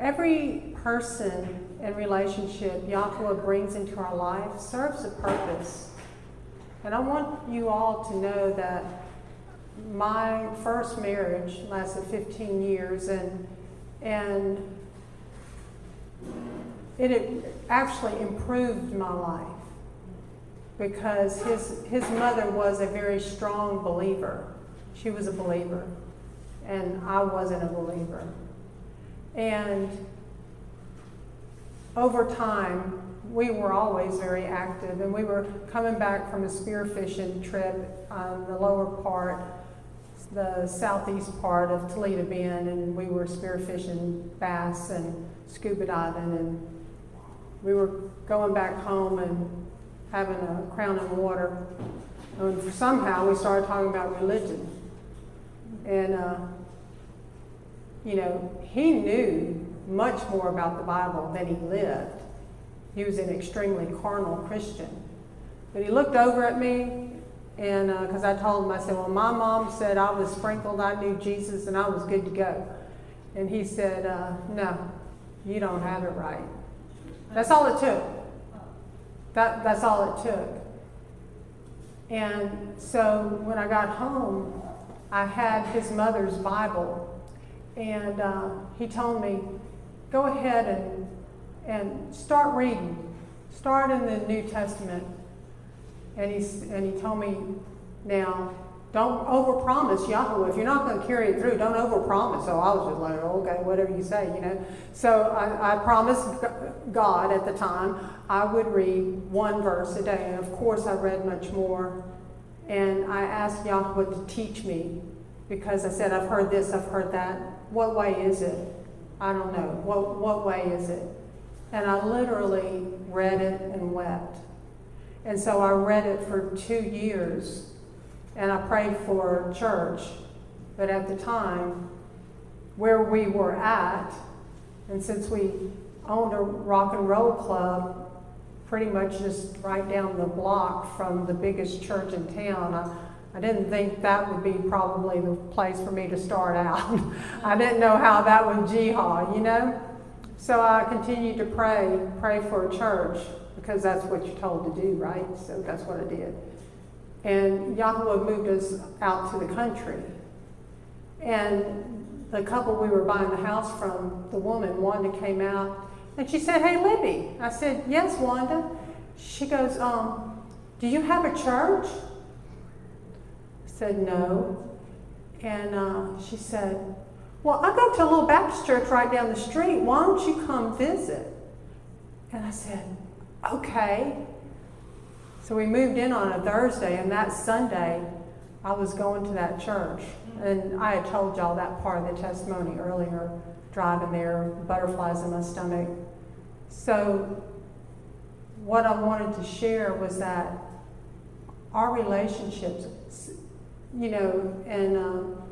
A: every person and relationship Yahweh brings into our life serves a purpose. And I want you all to know that my first marriage lasted 15 years and and it actually improved my life because his, his mother was a very strong believer. She was a believer, and I wasn't a believer. And over time, we were always very active, and we were coming back from a spearfishing trip on the lower part, the southeast part of Toledo Bend, and we were spearfishing bass and scuba diving and we were going back home and having a crown in water. And somehow we started talking about religion. And, uh, you know, he knew much more about the Bible than he lived. He was an extremely carnal Christian. But he looked over at me, and because uh, I told him, I said, Well, my mom said I was sprinkled, I knew Jesus, and I was good to go. And he said, uh, No, you don't have it right. That's all it took. That, that's all it took. And so when I got home, I had his mother's Bible, and uh, he told me, go ahead and, and start reading. Start in the New Testament. And he, and he told me, now, don't overpromise Yahweh. If you're not going to carry it through, don't overpromise. So I was just like, okay, whatever you say, you know. So I, I promised God at the time I would read one verse a day. And of course, I read much more. And I asked Yahweh to teach me because I said, I've heard this, I've heard that. What way is it? I don't know. What, what way is it? And I literally read it and wept. And so I read it for two years and I prayed for church. But at the time, where we were at, and since we owned a rock and roll club, pretty much just right down the block from the biggest church in town, I, I didn't think that would be probably the place for me to start out. (laughs) I didn't know how that would jihad, you know? So I continued to pray, pray for a church, because that's what you're told to do, right? So that's what I did. And Yahweh moved us out to the country. And the couple we were buying the house from, the woman, Wanda, came out and she said, Hey, Libby. I said, Yes, Wanda. She goes, um, Do you have a church? I said, No. And uh, she said, Well, I go to a little Baptist church right down the street. Why don't you come visit? And I said, Okay. So we moved in on a Thursday, and that Sunday, I was going to that church. And I had told y'all that part of the testimony earlier, driving there, butterflies in my stomach. So, what I wanted to share was that our relationships, you know, and um,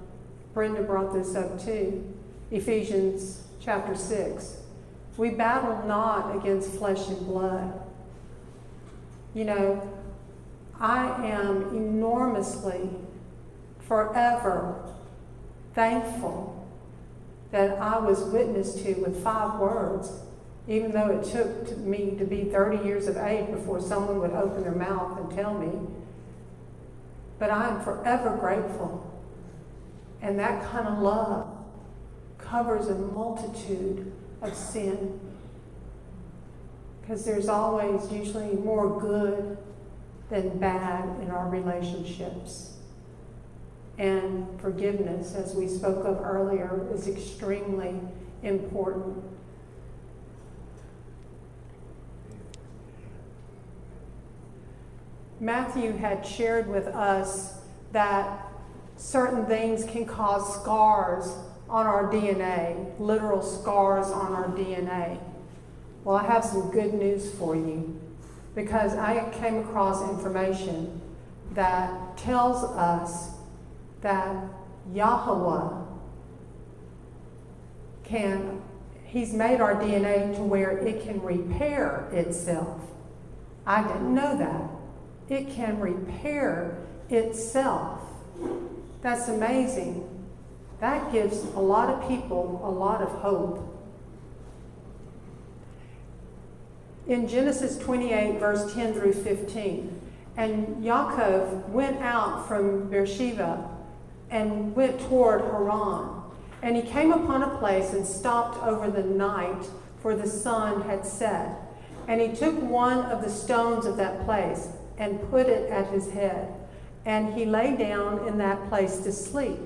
A: Brenda brought this up too, Ephesians chapter 6. We battle not against flesh and blood you know, I am enormously, forever thankful that I was witness to with five words, even though it took me to be 30 years of age before someone would open their mouth and tell me. But I am forever grateful. And that kind of love covers a multitude of sin because there's always usually more good than bad in our relationships. And forgiveness, as we spoke of earlier, is extremely important. Matthew had shared with us that certain things can cause scars on our DNA, literal scars on our DNA. Well, I have some good news for you because I came across information that tells us that Yahweh can, He's made our DNA to where it can repair itself. I didn't know that. It can repair itself. That's amazing. That gives a lot of people a lot of hope. In Genesis 28, verse 10 through 15. And Yaakov went out from Beersheba and went toward Haran. And he came upon a place and stopped over the night, for the sun had set. And he took one of the stones of that place and put it at his head. And he lay down in that place to sleep.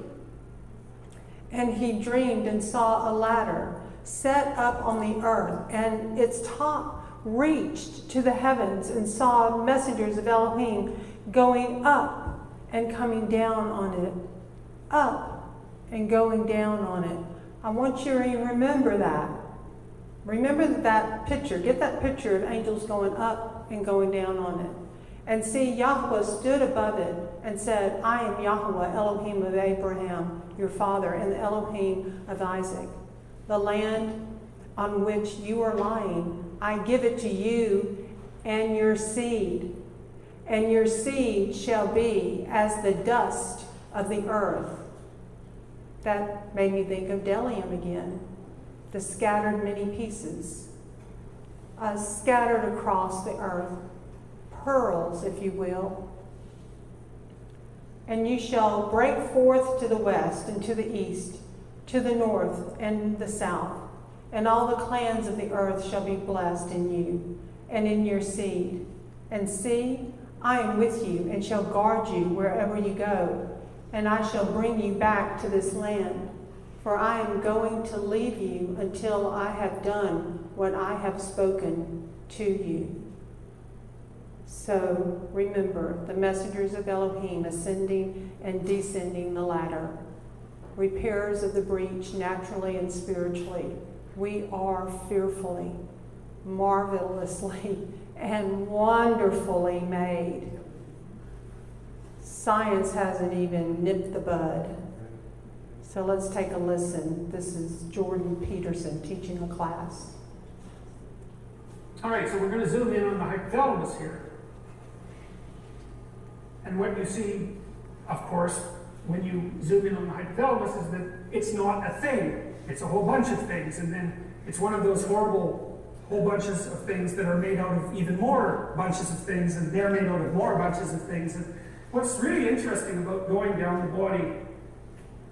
A: And he dreamed and saw a ladder set up on the earth, and its top reached to the heavens and saw messengers of Elohim going up and coming down on it, up and going down on it. I want you to remember that. Remember that picture. Get that picture of angels going up and going down on it. And see, Yahweh stood above it and said, I am Yahweh, Elohim of Abraham, your father, and the Elohim of Isaac. The land on which you are lying I give it to you and your seed. And your seed shall be as the dust of the earth. That made me think of Delium again, the scattered many pieces, uh, scattered across the earth, pearls, if you will. And you shall break forth to the west and to the east, to the north and the south and all the clans of the earth shall be blessed in you and in your seed. And see, I am with you and shall guard you wherever you go, and I shall bring you back to this land. For I am going to leave you until I have done what I have spoken to you. So remember the messengers of Elohim ascending and descending the ladder, repairers of the breach naturally and spiritually. We are fearfully, marvelously, (laughs) and wonderfully made. Science hasn't even nipped the bud. So let's take a listen. This is Jordan Peterson teaching a class.
E: All right, so we're going to zoom in on the hypothalamus here. And what you see, of course, when you zoom in on the hypothalamus is that it's not a thing. It's a whole bunch of things. And then it's one of those horrible whole bunches of things that are made out of even more bunches of things, and they're made out of more bunches of things. And what's really interesting about going down the body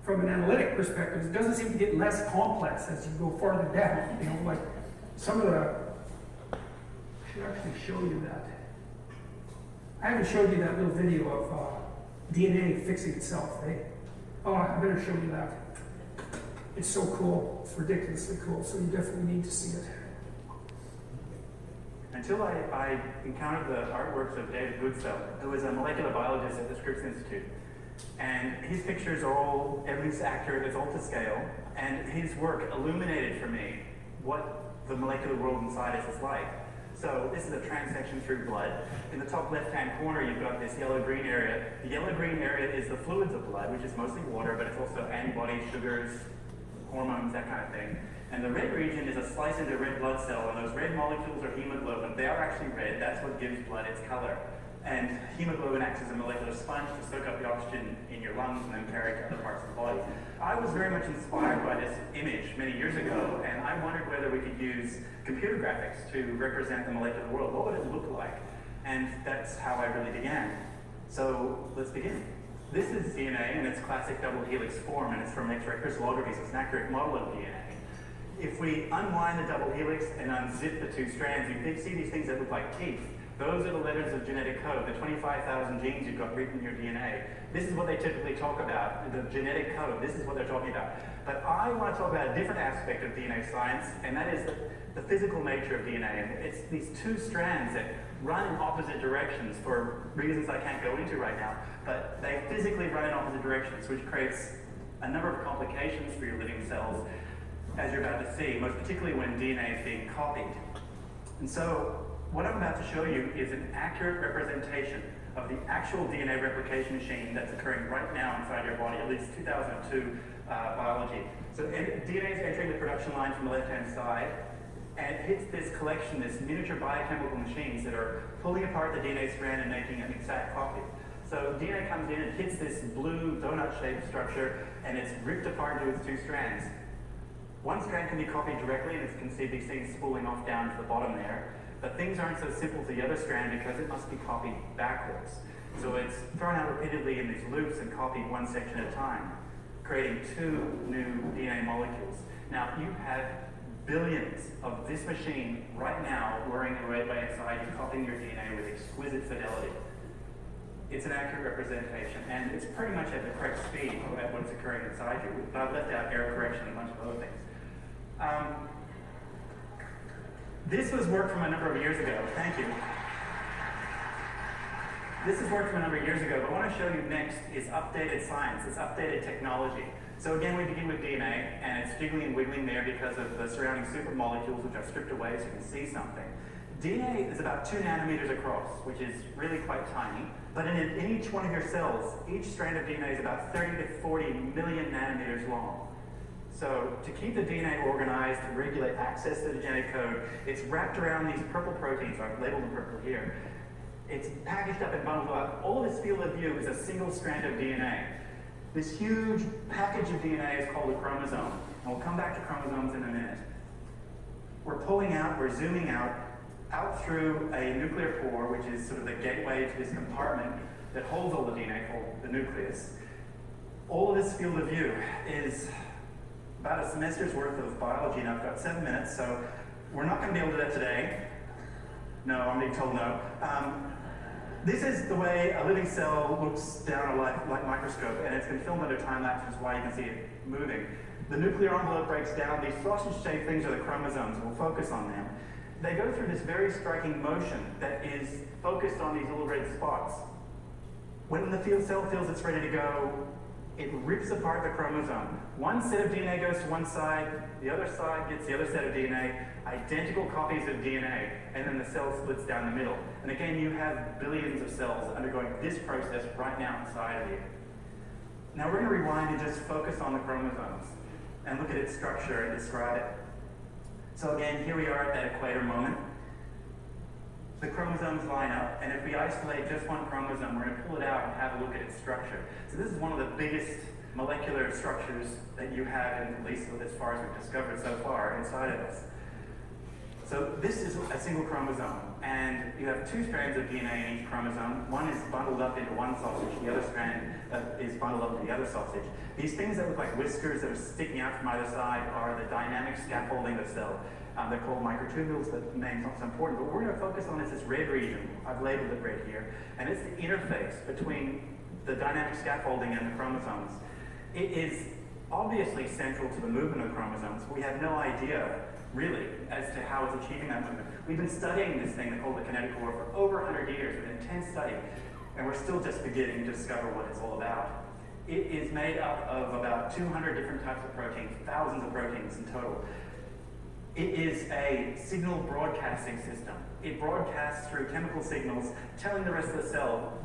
E: from an analytic perspective is it doesn't seem to get less complex as you go farther down. (laughs) You know, like some of the I should actually show you that. I haven't showed you that little video of uh, DNA fixing itself, eh? Oh, I better show you that. It's so cool. It's ridiculously cool. So you definitely need to see it.
F: Until I, I encountered the artworks of David Goodsell, who is a molecular biologist at the Scripps Institute. And his pictures are all at least accurate, it's all to scale. And his work illuminated for me what the molecular world inside us is like. So this is a transection through blood. In the top left-hand corner, you've got this yellow-green area. The yellow-green area is the fluids of blood, which is mostly water, but it's also antibodies, sugars, hormones, that kind of thing. And the red region is a slice into a red blood cell, and those red molecules are hemoglobin. They are actually red. That's what gives blood its color. And hemoglobin acts as a molecular sponge to soak up the oxygen in your lungs and then carry it to other parts of the body. I was very much inspired by this image many years ago, and I wondered whether we could use computer graphics to represent the molecular world. What would it look like? And that's how I really began. So let's begin. This is DNA in its classic double helix form, and it's from X-ray crystallography, it's an accurate model of DNA. If we unwind the double helix and unzip the two strands, you see these things that look like teeth. Those are the letters of genetic code, the 25,000 genes you've got written in your DNA. This is what they typically talk about, the genetic code. This is what they're talking about. But I want to talk about a different aspect of DNA science, and that is the, the physical nature of DNA. It's these two strands that run in opposite directions for reasons I can't go into right now, but they physically run in opposite directions, which creates a number of complications for your living cells, as you're about to see, most particularly when DNA is being copied. And so what I'm about to show you is an accurate representation of the actual DNA replication machine that's occurring right now inside your body, at least 2002 uh, biology. So DNA is entering the production line from the left-hand side, and it hits this collection, this miniature biochemical machines that are pulling apart the DNA strand and making an exact copy. So DNA comes in and hits this blue donut-shaped structure, and it's ripped apart into its two strands. One strand can be copied directly, and you can see these things spooling off down to the bottom there. But things aren't so simple to the other strand because it must be copied backwards. So it's thrown out repeatedly in these loops and copied one section at a time, creating two new DNA molecules. Now, you have billions of this machine right now whirring away by your side, copying your DNA with exquisite fidelity. It's an accurate representation, and it's pretty much at the correct speed at what's occurring inside you. But I've left out error correction and a bunch of other things. Um, this was work from a number of years ago. Thank you. This is work from a number of years ago, but what I want to show you next is updated science. It's updated technology. So again, we begin with DNA, and it's jiggling and wiggling there because of the surrounding supermolecules, which are stripped away so you can see something. DNA is about two nanometers across, which is really quite tiny. But in, in each one of your cells, each strand of DNA is about 30 to 40 million nanometers long. So to keep the DNA organized, to regulate access to the genetic code, it's wrapped around these purple proteins, I've labeled them purple here. It's packaged up and bundled up. All its field of view is a single strand of DNA. This huge package of DNA is called a chromosome. And we'll come back to chromosomes in a minute. We're pulling out, we're zooming out, out through a nuclear pore, which is sort of the gateway to this compartment that holds all the DNA called the nucleus. All of this field of view is about a semester's worth of biology, and I've got seven minutes, so we're not going to be able to do that today. No, I'm being told no. Um, this is the way a living cell looks down a light, light microscope, and it's been filmed under time lapse, which is why you can see it moving. The nuclear envelope breaks down. These sausage-shaped things are the chromosomes. We'll focus on them. They go through this very striking motion that is focused on these little red spots. When the field cell feels it's ready to go, it rips apart the chromosome. One set of DNA goes to one side, the other side gets the other set of DNA, identical copies of DNA, and then the cell splits down the middle. And again, you have billions of cells undergoing this process right now inside of you. Now we're going to rewind and just focus on the chromosomes and look at its structure and describe it. So again, here we are at that equator moment. The chromosomes line up, and if we isolate just one chromosome, we're going to pull it out and have a look at its structure. So this is one of the biggest molecular structures that you have, in, at least as far as we've discovered so far, inside of us. So this is a single chromosome, and you have two strands of DNA in each chromosome. One is bundled up into one sausage, the other strand uh, is bundled up into the other sausage. These things that look like whiskers that are sticking out from either side are the dynamic scaffolding of cell. Um, they're called microtubules, but the name's not so important. But what we're going to focus on is this red region. I've labeled it red here. And it's the interface between the dynamic scaffolding and the chromosomes. It is obviously central to the movement of chromosomes. We have no idea, really, as to how it's achieving that movement. We've been studying this thing called the kinetochore for over 100 years with intense study, and we're still just beginning to discover what it's all about. It is made up of about 200 different types of proteins, thousands of proteins in total. It is a signal broadcasting system. It broadcasts through chemical signals, telling the rest of the cell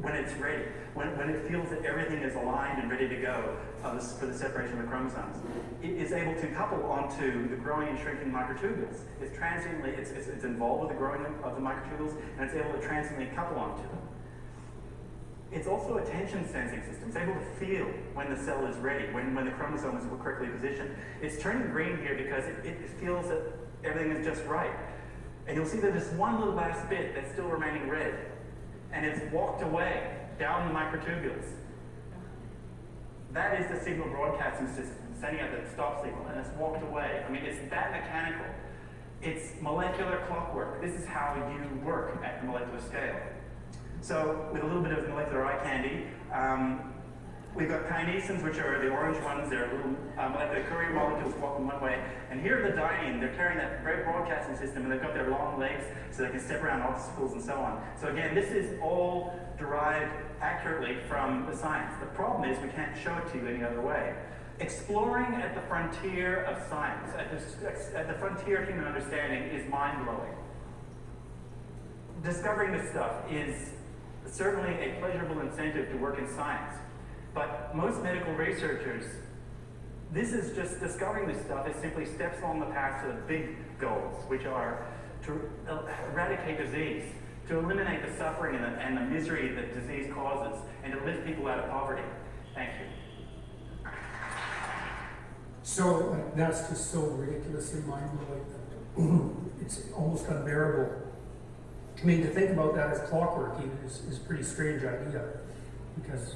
F: when it's ready, when, when it feels that everything is aligned and ready to go uh, for the separation of the chromosomes. It is able to couple onto the growing and shrinking microtubules. It's transiently, it's, it's, it's involved with the growing of the microtubules, and it's able to transiently couple onto them. It's also a tension sensing system. It's able to feel when the cell is ready, when, when the chromosomes are correctly positioned. It's turning green here because it, it feels that everything is just right. And you'll see that there's one little last bit that's still remaining red. And it's walked away down the microtubules. That is the signal broadcasting system, sending out the stop signal, and it's walked away. I mean, it's that mechanical. It's molecular clockwork. This is how you work at the molecular scale. So with a little bit of molecular eye candy, um, we've got kinesins, which are the orange ones. They're little uh, molecular courier molecules walking one way. And here are the dynein. They're carrying that great broadcasting system, and they've got their long legs so they can step around obstacles and so on. So again, this is all derived accurately from the science. The problem is we can't show it to you any other way. Exploring at the frontier of science, at the, at the frontier of human understanding, is mind-blowing. Discovering this stuff is certainly a pleasurable incentive to work in science. But most medical researchers, this is just discovering this stuff is simply steps along the path to the big goals, which are to eradicate disease, to eliminate the suffering and the, and the misery that disease causes, and to lift people out of poverty. Thank you.
E: So like, that's just so ridiculously mind-blowing. (clears throat) it's almost unbearable I mean, to think about that as clockwork even is, is a pretty strange idea because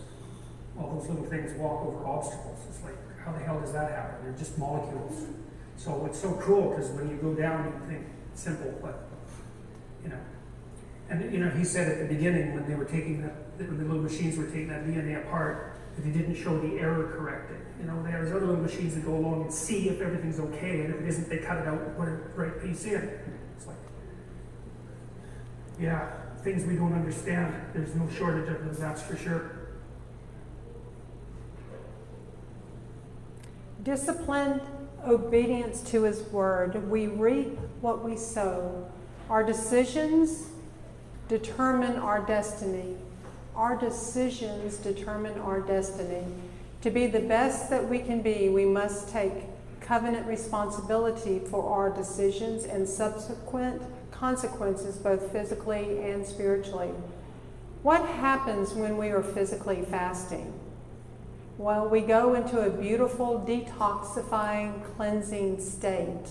E: all those little things walk over obstacles. It's like, how the hell does that happen? They're just molecules. So it's so cool because when you go down, you think simple, but. And you know, he said at the beginning when they were taking that, when the little machines were taking that DNA apart, that they didn't show the error corrected. You know, there's other little machines that go along and see if everything's okay, and if it isn't, they cut it out and put a right piece in. It's like, yeah, things we don't understand. There's no shortage of them, that's for sure.
A: Disciplined obedience to His word. We reap what we sow. Our decisions determine our destiny. Our decisions determine our destiny. To be the best that we can be, we must take covenant responsibility for our decisions and subsequent consequences, both physically and spiritually. What happens when we are physically fasting? Well, we go into a beautiful, detoxifying, cleansing state.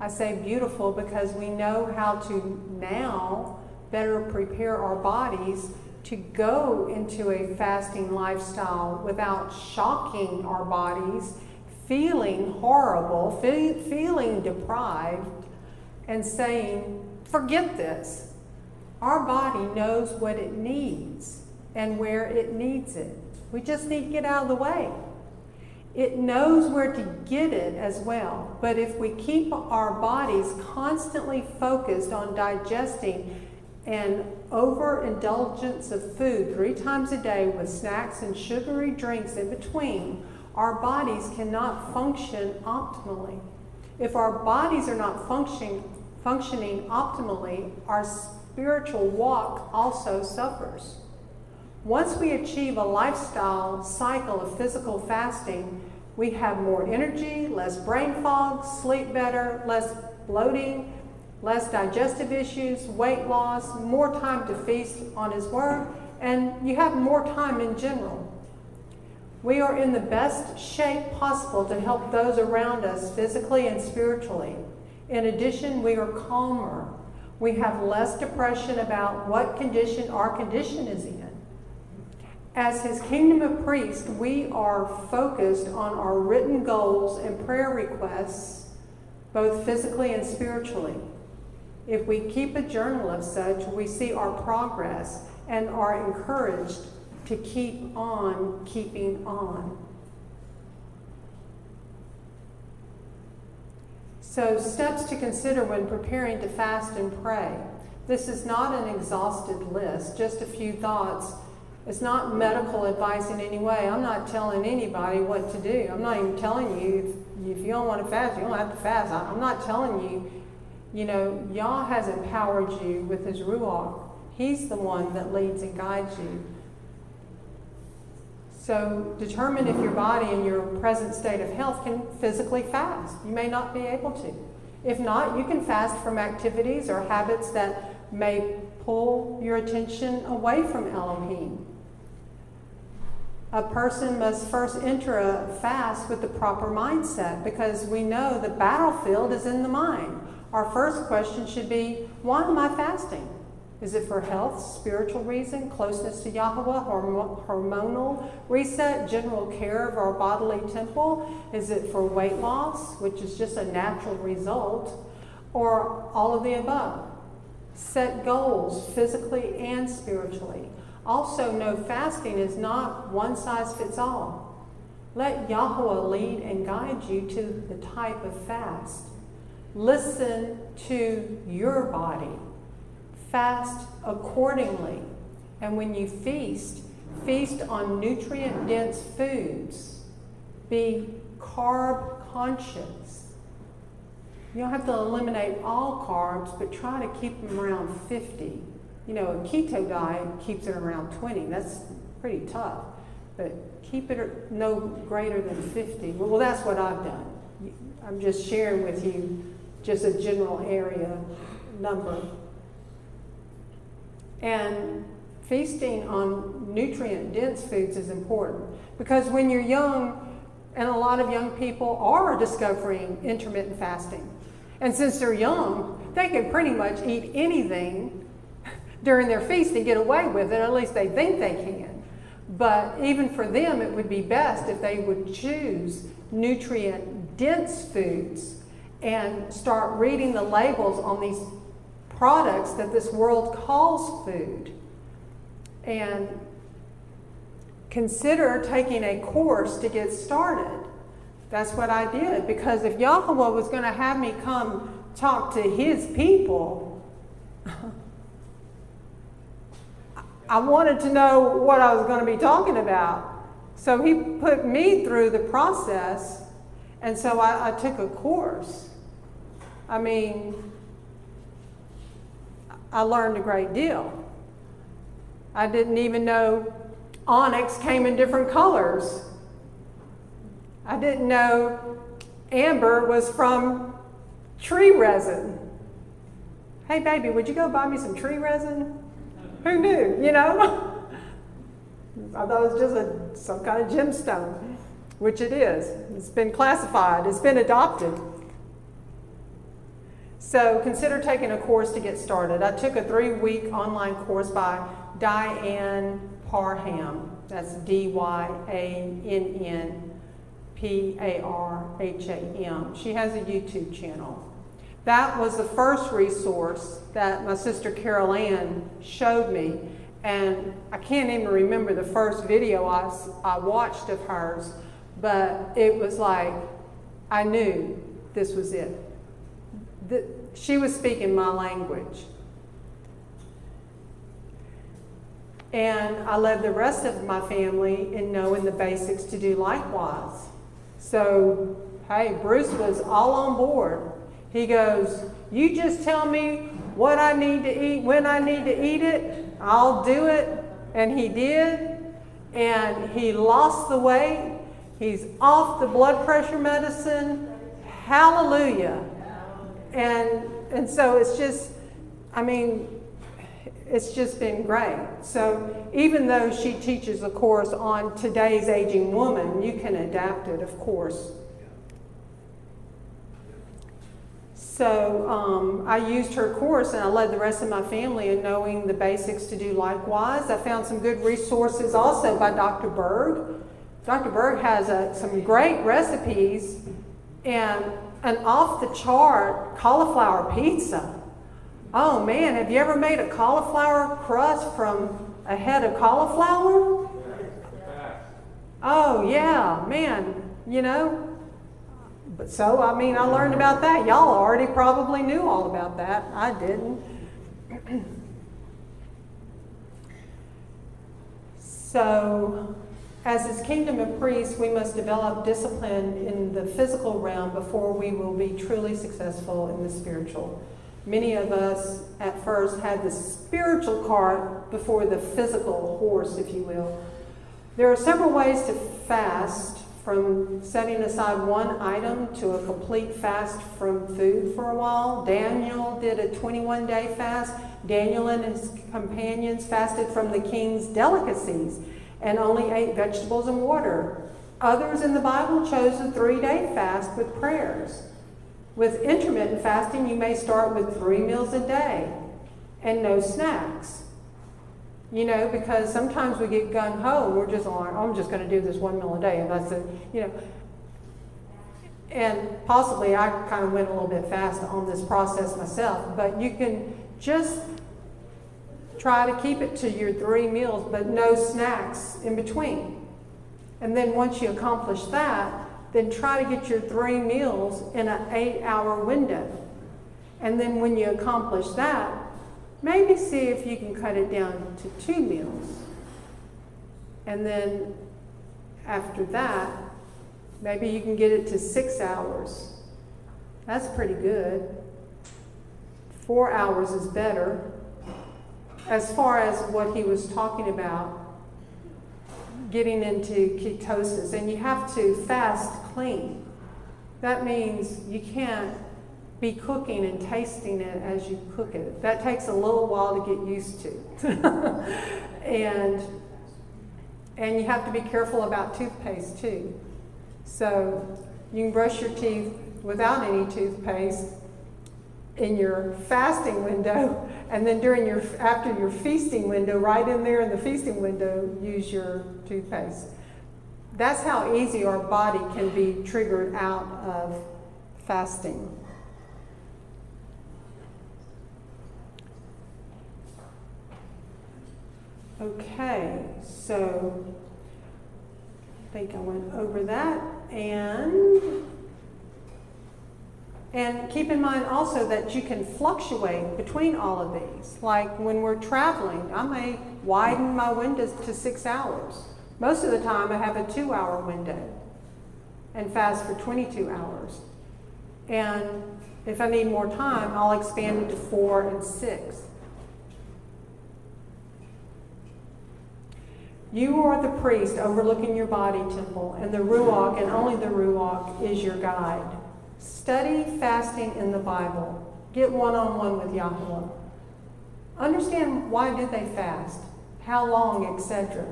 A: I say beautiful because we know how to now better prepare our bodies to go into a fasting lifestyle without shocking our bodies feeling horrible, fe- feeling deprived, and saying, forget this. Our body knows what it needs and where it needs it. We just need to get out of the way. It knows where to get it as well. But if we keep our bodies constantly focused on digesting and overindulgence of food three times a day with snacks and sugary drinks in between, our bodies cannot function optimally. If our bodies are not functioning, functioning optimally, our spiritual walk also suffers. Once we achieve a lifestyle cycle of physical fasting, we have more energy, less brain fog, sleep better, less bloating, less digestive issues, weight loss, more time to feast on His Word, and you have more time in general. We are in the best shape possible to help those around us physically and spiritually. In addition, we are calmer. We have less depression about what condition our condition is in. As His kingdom of priests, we are focused on our written goals and prayer requests, both physically and spiritually. If we keep a journal of such, we see our progress and are encouraged to keep on keeping on. So, steps to consider when preparing to fast and pray. This is not an exhaustive list, just a few thoughts. It's not medical advice in any way. I'm not telling anybody what to do. I'm not even telling you if, if you don't want to fast, you don't have to fast. I'm not telling you you know, Yah has empowered you with His Ruach. He's the one that leads and guides you. So determine if your body in your present state of health can physically fast. You may not be able to. If not, you can fast from activities or habits that may pull your attention away from Elohim. A person must first enter a fast with the proper mindset because we know the battlefield is in the mind. Our first question should be why am I fasting? Is it for health, spiritual reason, closeness to Yahweh, hormonal reset, general care of our bodily temple? Is it for weight loss, which is just a natural result, or all of the above? Set goals physically and spiritually. Also, know fasting is not one size fits all. Let Yahweh lead and guide you to the type of fast. Listen to your body. Fast accordingly. And when you feast, feast on nutrient dense foods. Be carb conscious. You don't have to eliminate all carbs, but try to keep them around 50. You know, a keto diet keeps it around 20. That's pretty tough. But keep it no greater than 50. Well, that's what I've done. I'm just sharing with you just a general area number. And feasting on nutrient dense foods is important because when you're young, and a lot of young people are discovering intermittent fasting. And since they're young, they can pretty much eat anything during their feast and get away with it, at least they think they can. But even for them, it would be best if they would choose nutrient dense foods and start reading the labels on these products that this world calls food. And consider taking a course to get started. That's what I did because if Yahweh was going to have me come talk to his people, (laughs) I wanted to know what I was going to be talking about. So he put me through the process, and so I, I took a course. I mean, I learned a great deal. I didn't even know onyx came in different colors. I didn't know amber was from tree resin. Hey, baby, would you go buy me some tree resin? Who knew, you know? I thought it was just a, some kind of gemstone, which it is. It's been classified, it's been adopted. So consider taking a course to get started. I took a three week online course by Dyann Parham. That's D Y A N N P A R H A M. She has a YouTube channel. That was the first resource that my sister Carol Ann showed me. And I can't even remember the first video I, I watched of hers, but it was like I knew this was it. She was speaking my language. And I led the rest of my family in knowing the basics to do likewise. So, hey, Bruce was all on board. He goes, You just tell me what I need to eat, when I need to eat it, I'll do it. And he did. And he lost the weight. He's off the blood pressure medicine. Hallelujah. And and so it's just, I mean, it's just been great. So even though she teaches a course on today's aging woman, you can adapt it, of course. So um, I used her course and I led the rest of my family in knowing the basics to do likewise. I found some good resources also by Dr. Berg. Dr. Berg has a, some great recipes and an off the chart cauliflower pizza. Oh man, have you ever made a cauliflower crust from a head of cauliflower? Oh yeah, man, you know. But so I mean I learned about that. Y'all already probably knew all about that. I didn't. (clears throat) so as his kingdom of priests, we must develop discipline in the physical realm before we will be truly successful in the spiritual. Many of us at first had the spiritual cart before the physical horse, if you will. There are several ways to fast, from setting aside one item to a complete fast from food for a while. Daniel did a 21 day fast. Daniel and his companions fasted from the king's delicacies and only ate vegetables and water. Others in the Bible chose a three day fast with prayers. With intermittent fasting, you may start with three meals a day and no snacks. You know, because sometimes we get gun ho we're just like, I'm just going to do this one meal a day, and that's it. You know, and possibly I kind of went a little bit fast on this process myself, but you can just Try to keep it to your three meals, but no snacks in between. And then once you accomplish that, then try to get your three meals in an eight hour window. And then when you accomplish that, maybe see if you can cut it down to two meals. And then after that, maybe you can get it to six hours. That's pretty good. Four hours is better as far as what he was talking about, getting into ketosis, and you have to fast clean. That means you can't be cooking and tasting it as you cook it. That takes a little while to get used to. (laughs) and and you have to be careful about toothpaste too. So you can brush your teeth without any toothpaste in your fasting window, and then during your after your feasting window, right in there in the feasting window, use your toothpaste. That's how easy our body can be triggered out of fasting. Okay, so I think I went over that and and keep in mind also that you can fluctuate between all of these. Like when we're traveling, I may widen my windows to six hours. Most of the time, I have a two hour window and fast for 22 hours. And if I need more time, I'll expand it to four and six. You are the priest overlooking your body temple, and the Ruach, and only the Ruach, is your guide. Study fasting in the Bible. Get one on one with Yahweh. Understand why did they fast, how long, etc.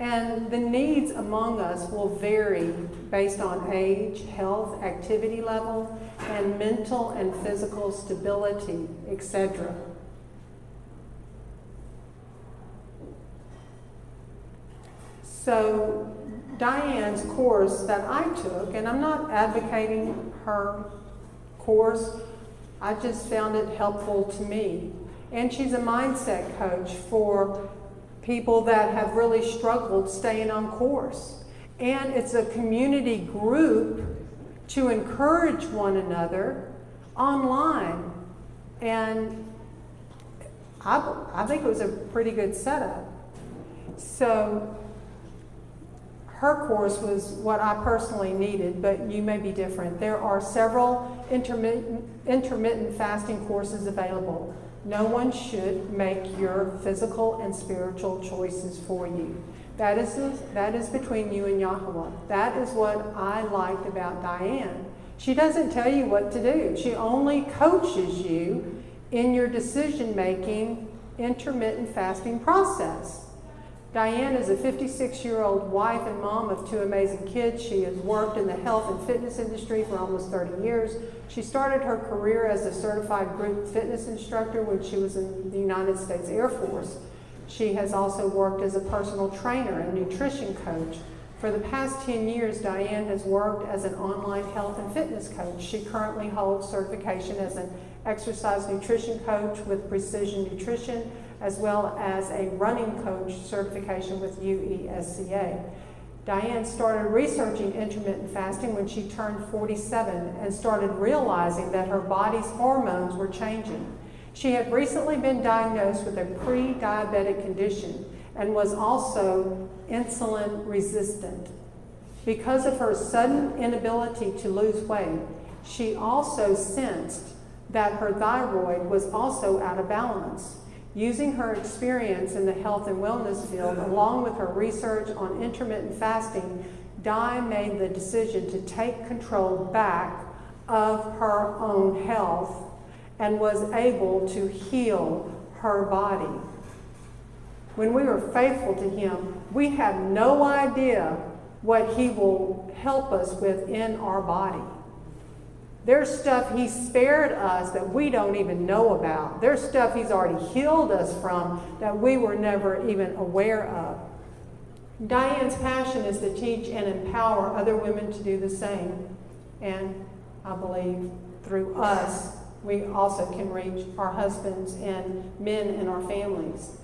A: And the needs among us will vary based on age, health, activity level, and mental and physical stability, etc. So Dyann's course that I took, and I'm not advocating her course, I just found it helpful to me. And she's a mindset coach for people that have really struggled staying on course. And it's a community group to encourage one another online. And I, I think it was a pretty good setup. So her course was what I personally needed, but you may be different. There are several intermittent, intermittent fasting courses available. No one should make your physical and spiritual choices for you. That is, that is between you and Yahweh. That is what I liked about Dyann. She doesn't tell you what to do, she only coaches you in your decision making intermittent fasting process. Dyann is a 56 year old wife and mom of two amazing kids. She has worked in the health and fitness industry for almost 30 years. She started her career as a certified group fitness instructor when she was in the United States Air Force. She has also worked as a personal trainer and nutrition coach. For the past 10 years, Dyann has worked as an online health and fitness coach. She currently holds certification as an exercise nutrition coach with Precision Nutrition as well as a running coach certification with UESCA. Diane started researching intermittent fasting when she turned 47 and started realizing that her body's hormones were changing. She had recently been diagnosed with a pre diabetic condition and was also insulin resistant. Because of her sudden inability to lose weight, she also sensed that her thyroid was also out of balance. Using her experience in the health and wellness field, along with her research on intermittent fasting, Di made the decision to take control back of her own health and was able to heal her body. When we are faithful to Him, we have no idea what He will help us with in our body. There's stuff He spared us that we don't even know about. There's stuff He's already healed us from that we were never even aware of. Dyann's passion is to teach and empower other women to do the same. And I believe through us, we also can reach our husbands and men in our families.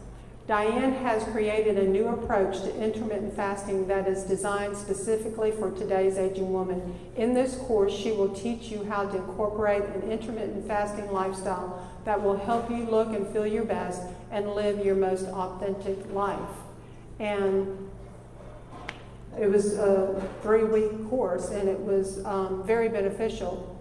A: Dyann has created a new approach to intermittent fasting that is designed specifically for today's aging woman. In this course, she will teach you how to incorporate an intermittent fasting lifestyle that will help you look and feel your best and live your most authentic life. And it was a three week course and it was um, very beneficial.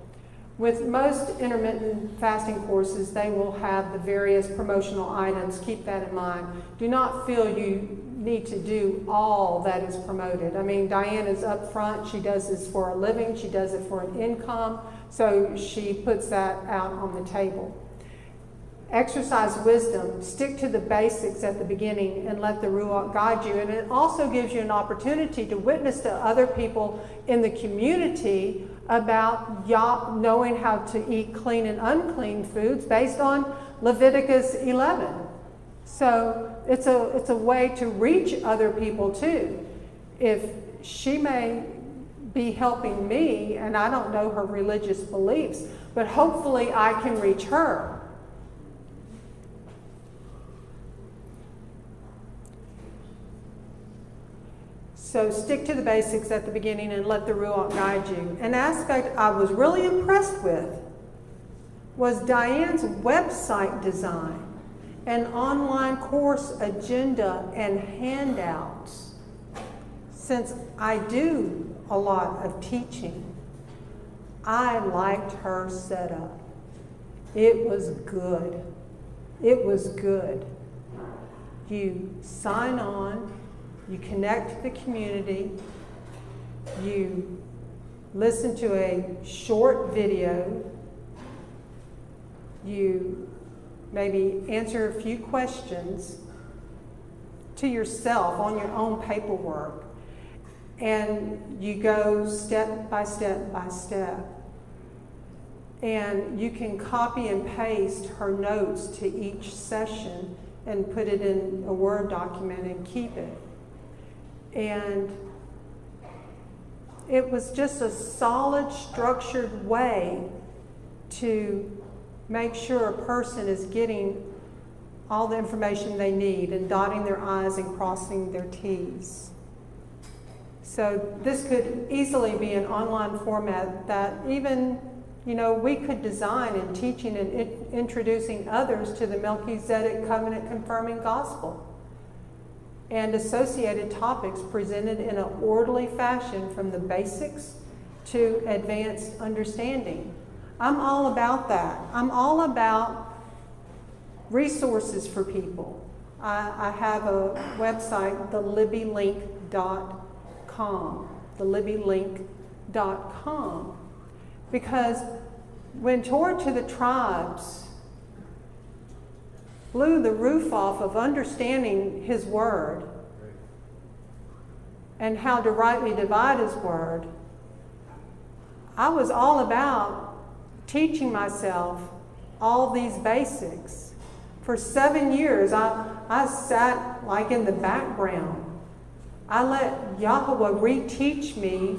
A: With most intermittent fasting courses, they will have the various promotional items. Keep that in mind. Do not feel you need to do all that is promoted. I mean, Dyann is up front. She does this for a living, she does it for an income, so she puts that out on the table. Exercise wisdom, stick to the basics at the beginning and let the Ruach guide you. And it also gives you an opportunity to witness to other people in the community about knowing how to eat clean and unclean foods based on Leviticus 11. So it's a, it's a way to reach other people too. If she may be helping me, and I don't know her religious beliefs, but hopefully I can reach her. So stick to the basics at the beginning and let the Ruach guide you. An aspect I was really impressed with was Dyann's website design and online course agenda and handouts. Since I do a lot of teaching, I liked her setup. It was good. It was good. You sign on you connect the community, you listen to a short video, you maybe answer a few questions to yourself on your own paperwork, and you go step by step by step. And you can copy and paste her notes to each session and put it in a Word document and keep it. And it was just a solid, structured way to make sure a person is getting all the information they need and dotting their I's and crossing their T's. So this could easily be an online format that even, you know, we could design in teaching and in introducing others to the Melchizedek covenant confirming gospel and associated topics presented in an orderly fashion from the basics to advanced understanding. I'm all about that. I'm all about resources for people. I, I have a website, thelibbylink.com, thelibbylink.com, because when Torah to the tribes blew the roof off of understanding His Word and how to rightly divide His Word, I was all about teaching myself all these basics. For seven years, I, I sat like in the background. I let Yahweh reteach me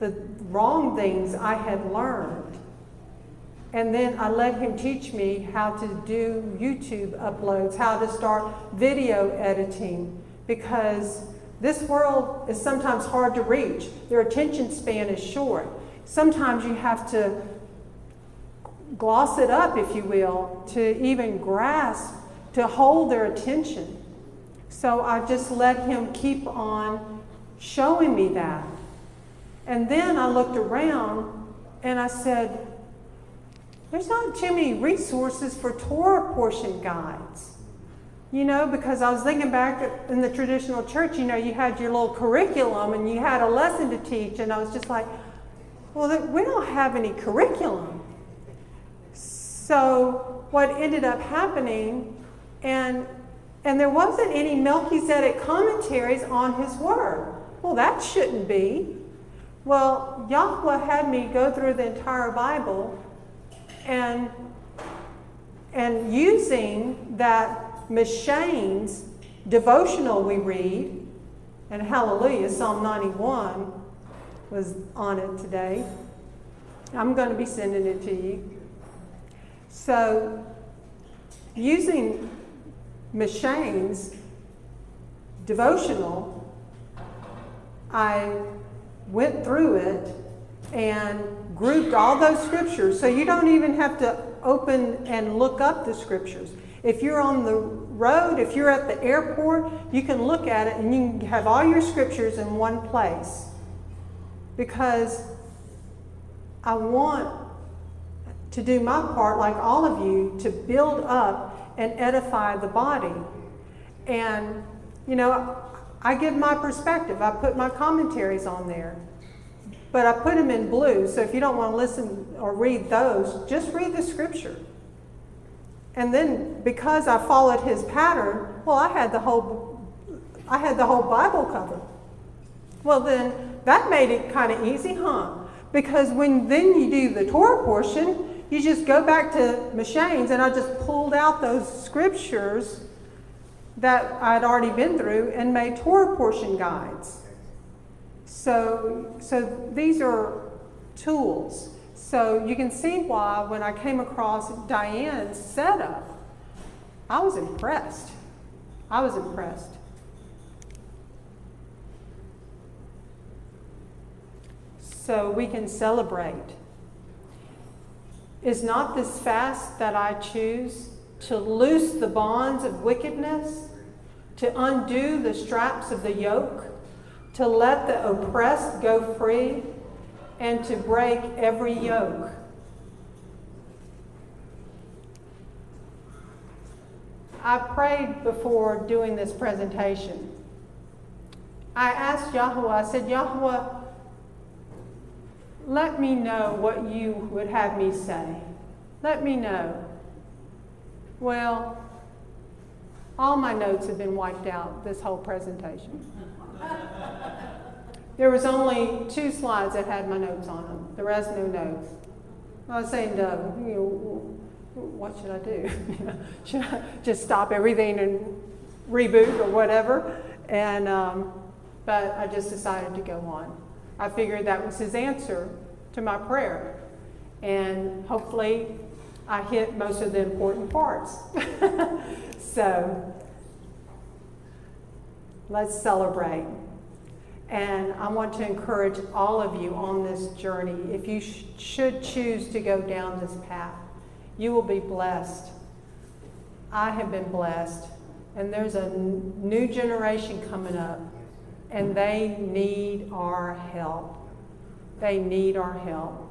A: the wrong things I had learned. And then I let him teach me how to do YouTube uploads, how to start video editing, because this world is sometimes hard to reach. Their attention span is short. Sometimes you have to gloss it up, if you will, to even grasp, to hold their attention. So I just let him keep on showing me that. And then I looked around and I said, there's not too many resources for Torah portion guides. You know, because I was thinking back in the traditional church, you know, you had your little curriculum and you had a lesson to teach, and I was just like, well, we don't have any curriculum. So what ended up happening, and and there wasn't any Melchizedek commentaries on his word. Well, that shouldn't be. Well, Yahweh had me go through the entire Bible and, and using that M'Cheyne's devotional we read, and hallelujah, Psalm 91 was on it today. I'm going to be sending it to you. So, using M'Cheyne's devotional, I went through it and grouped all those scriptures. So you don't even have to open and look up the scriptures. If you're on the road, if you're at the airport, you can look at it and you can have all your scriptures in one place. Because I want to do my part, like all of you, to build up and edify the body. And, you know, I give my perspective, I put my commentaries on there. But I put them in blue, so if you don't want to listen or read those, just read the scripture. And then because I followed his pattern, well, I had the whole I had the whole Bible covered. Well, then that made it kind of easy, huh? Because when then you do the Torah portion, you just go back to M'Cheyne's, and I just pulled out those scriptures that I'd already been through and made Torah portion guides. So, so these are tools. So you can see why when I came across Dyann's setup, I was impressed. I was impressed. So we can celebrate. Is not this fast that I choose to loose the bonds of wickedness, to undo the straps of the yoke? To let the oppressed go free, and to break every yoke. I prayed before doing this presentation. I asked Yahweh, I said, Yahweh, let me know what you would have me say. Let me know. Well, all my notes have been wiped out this whole presentation. There was only two slides that had my notes on them. The rest, no notes. I was saying, Doug, you know, what should I do? (laughs) should I just stop everything and reboot or whatever? And um, but I just decided to go on. I figured that was his answer to my prayer. And hopefully, I hit most of the important parts. (laughs) so, let's celebrate. And I want to encourage all of you on this journey. If you sh- should choose to go down this path, you will be blessed. I have been blessed. And there's a n- new generation coming up, and they need our help. They need our help.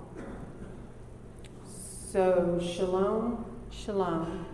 A: So, shalom, shalom.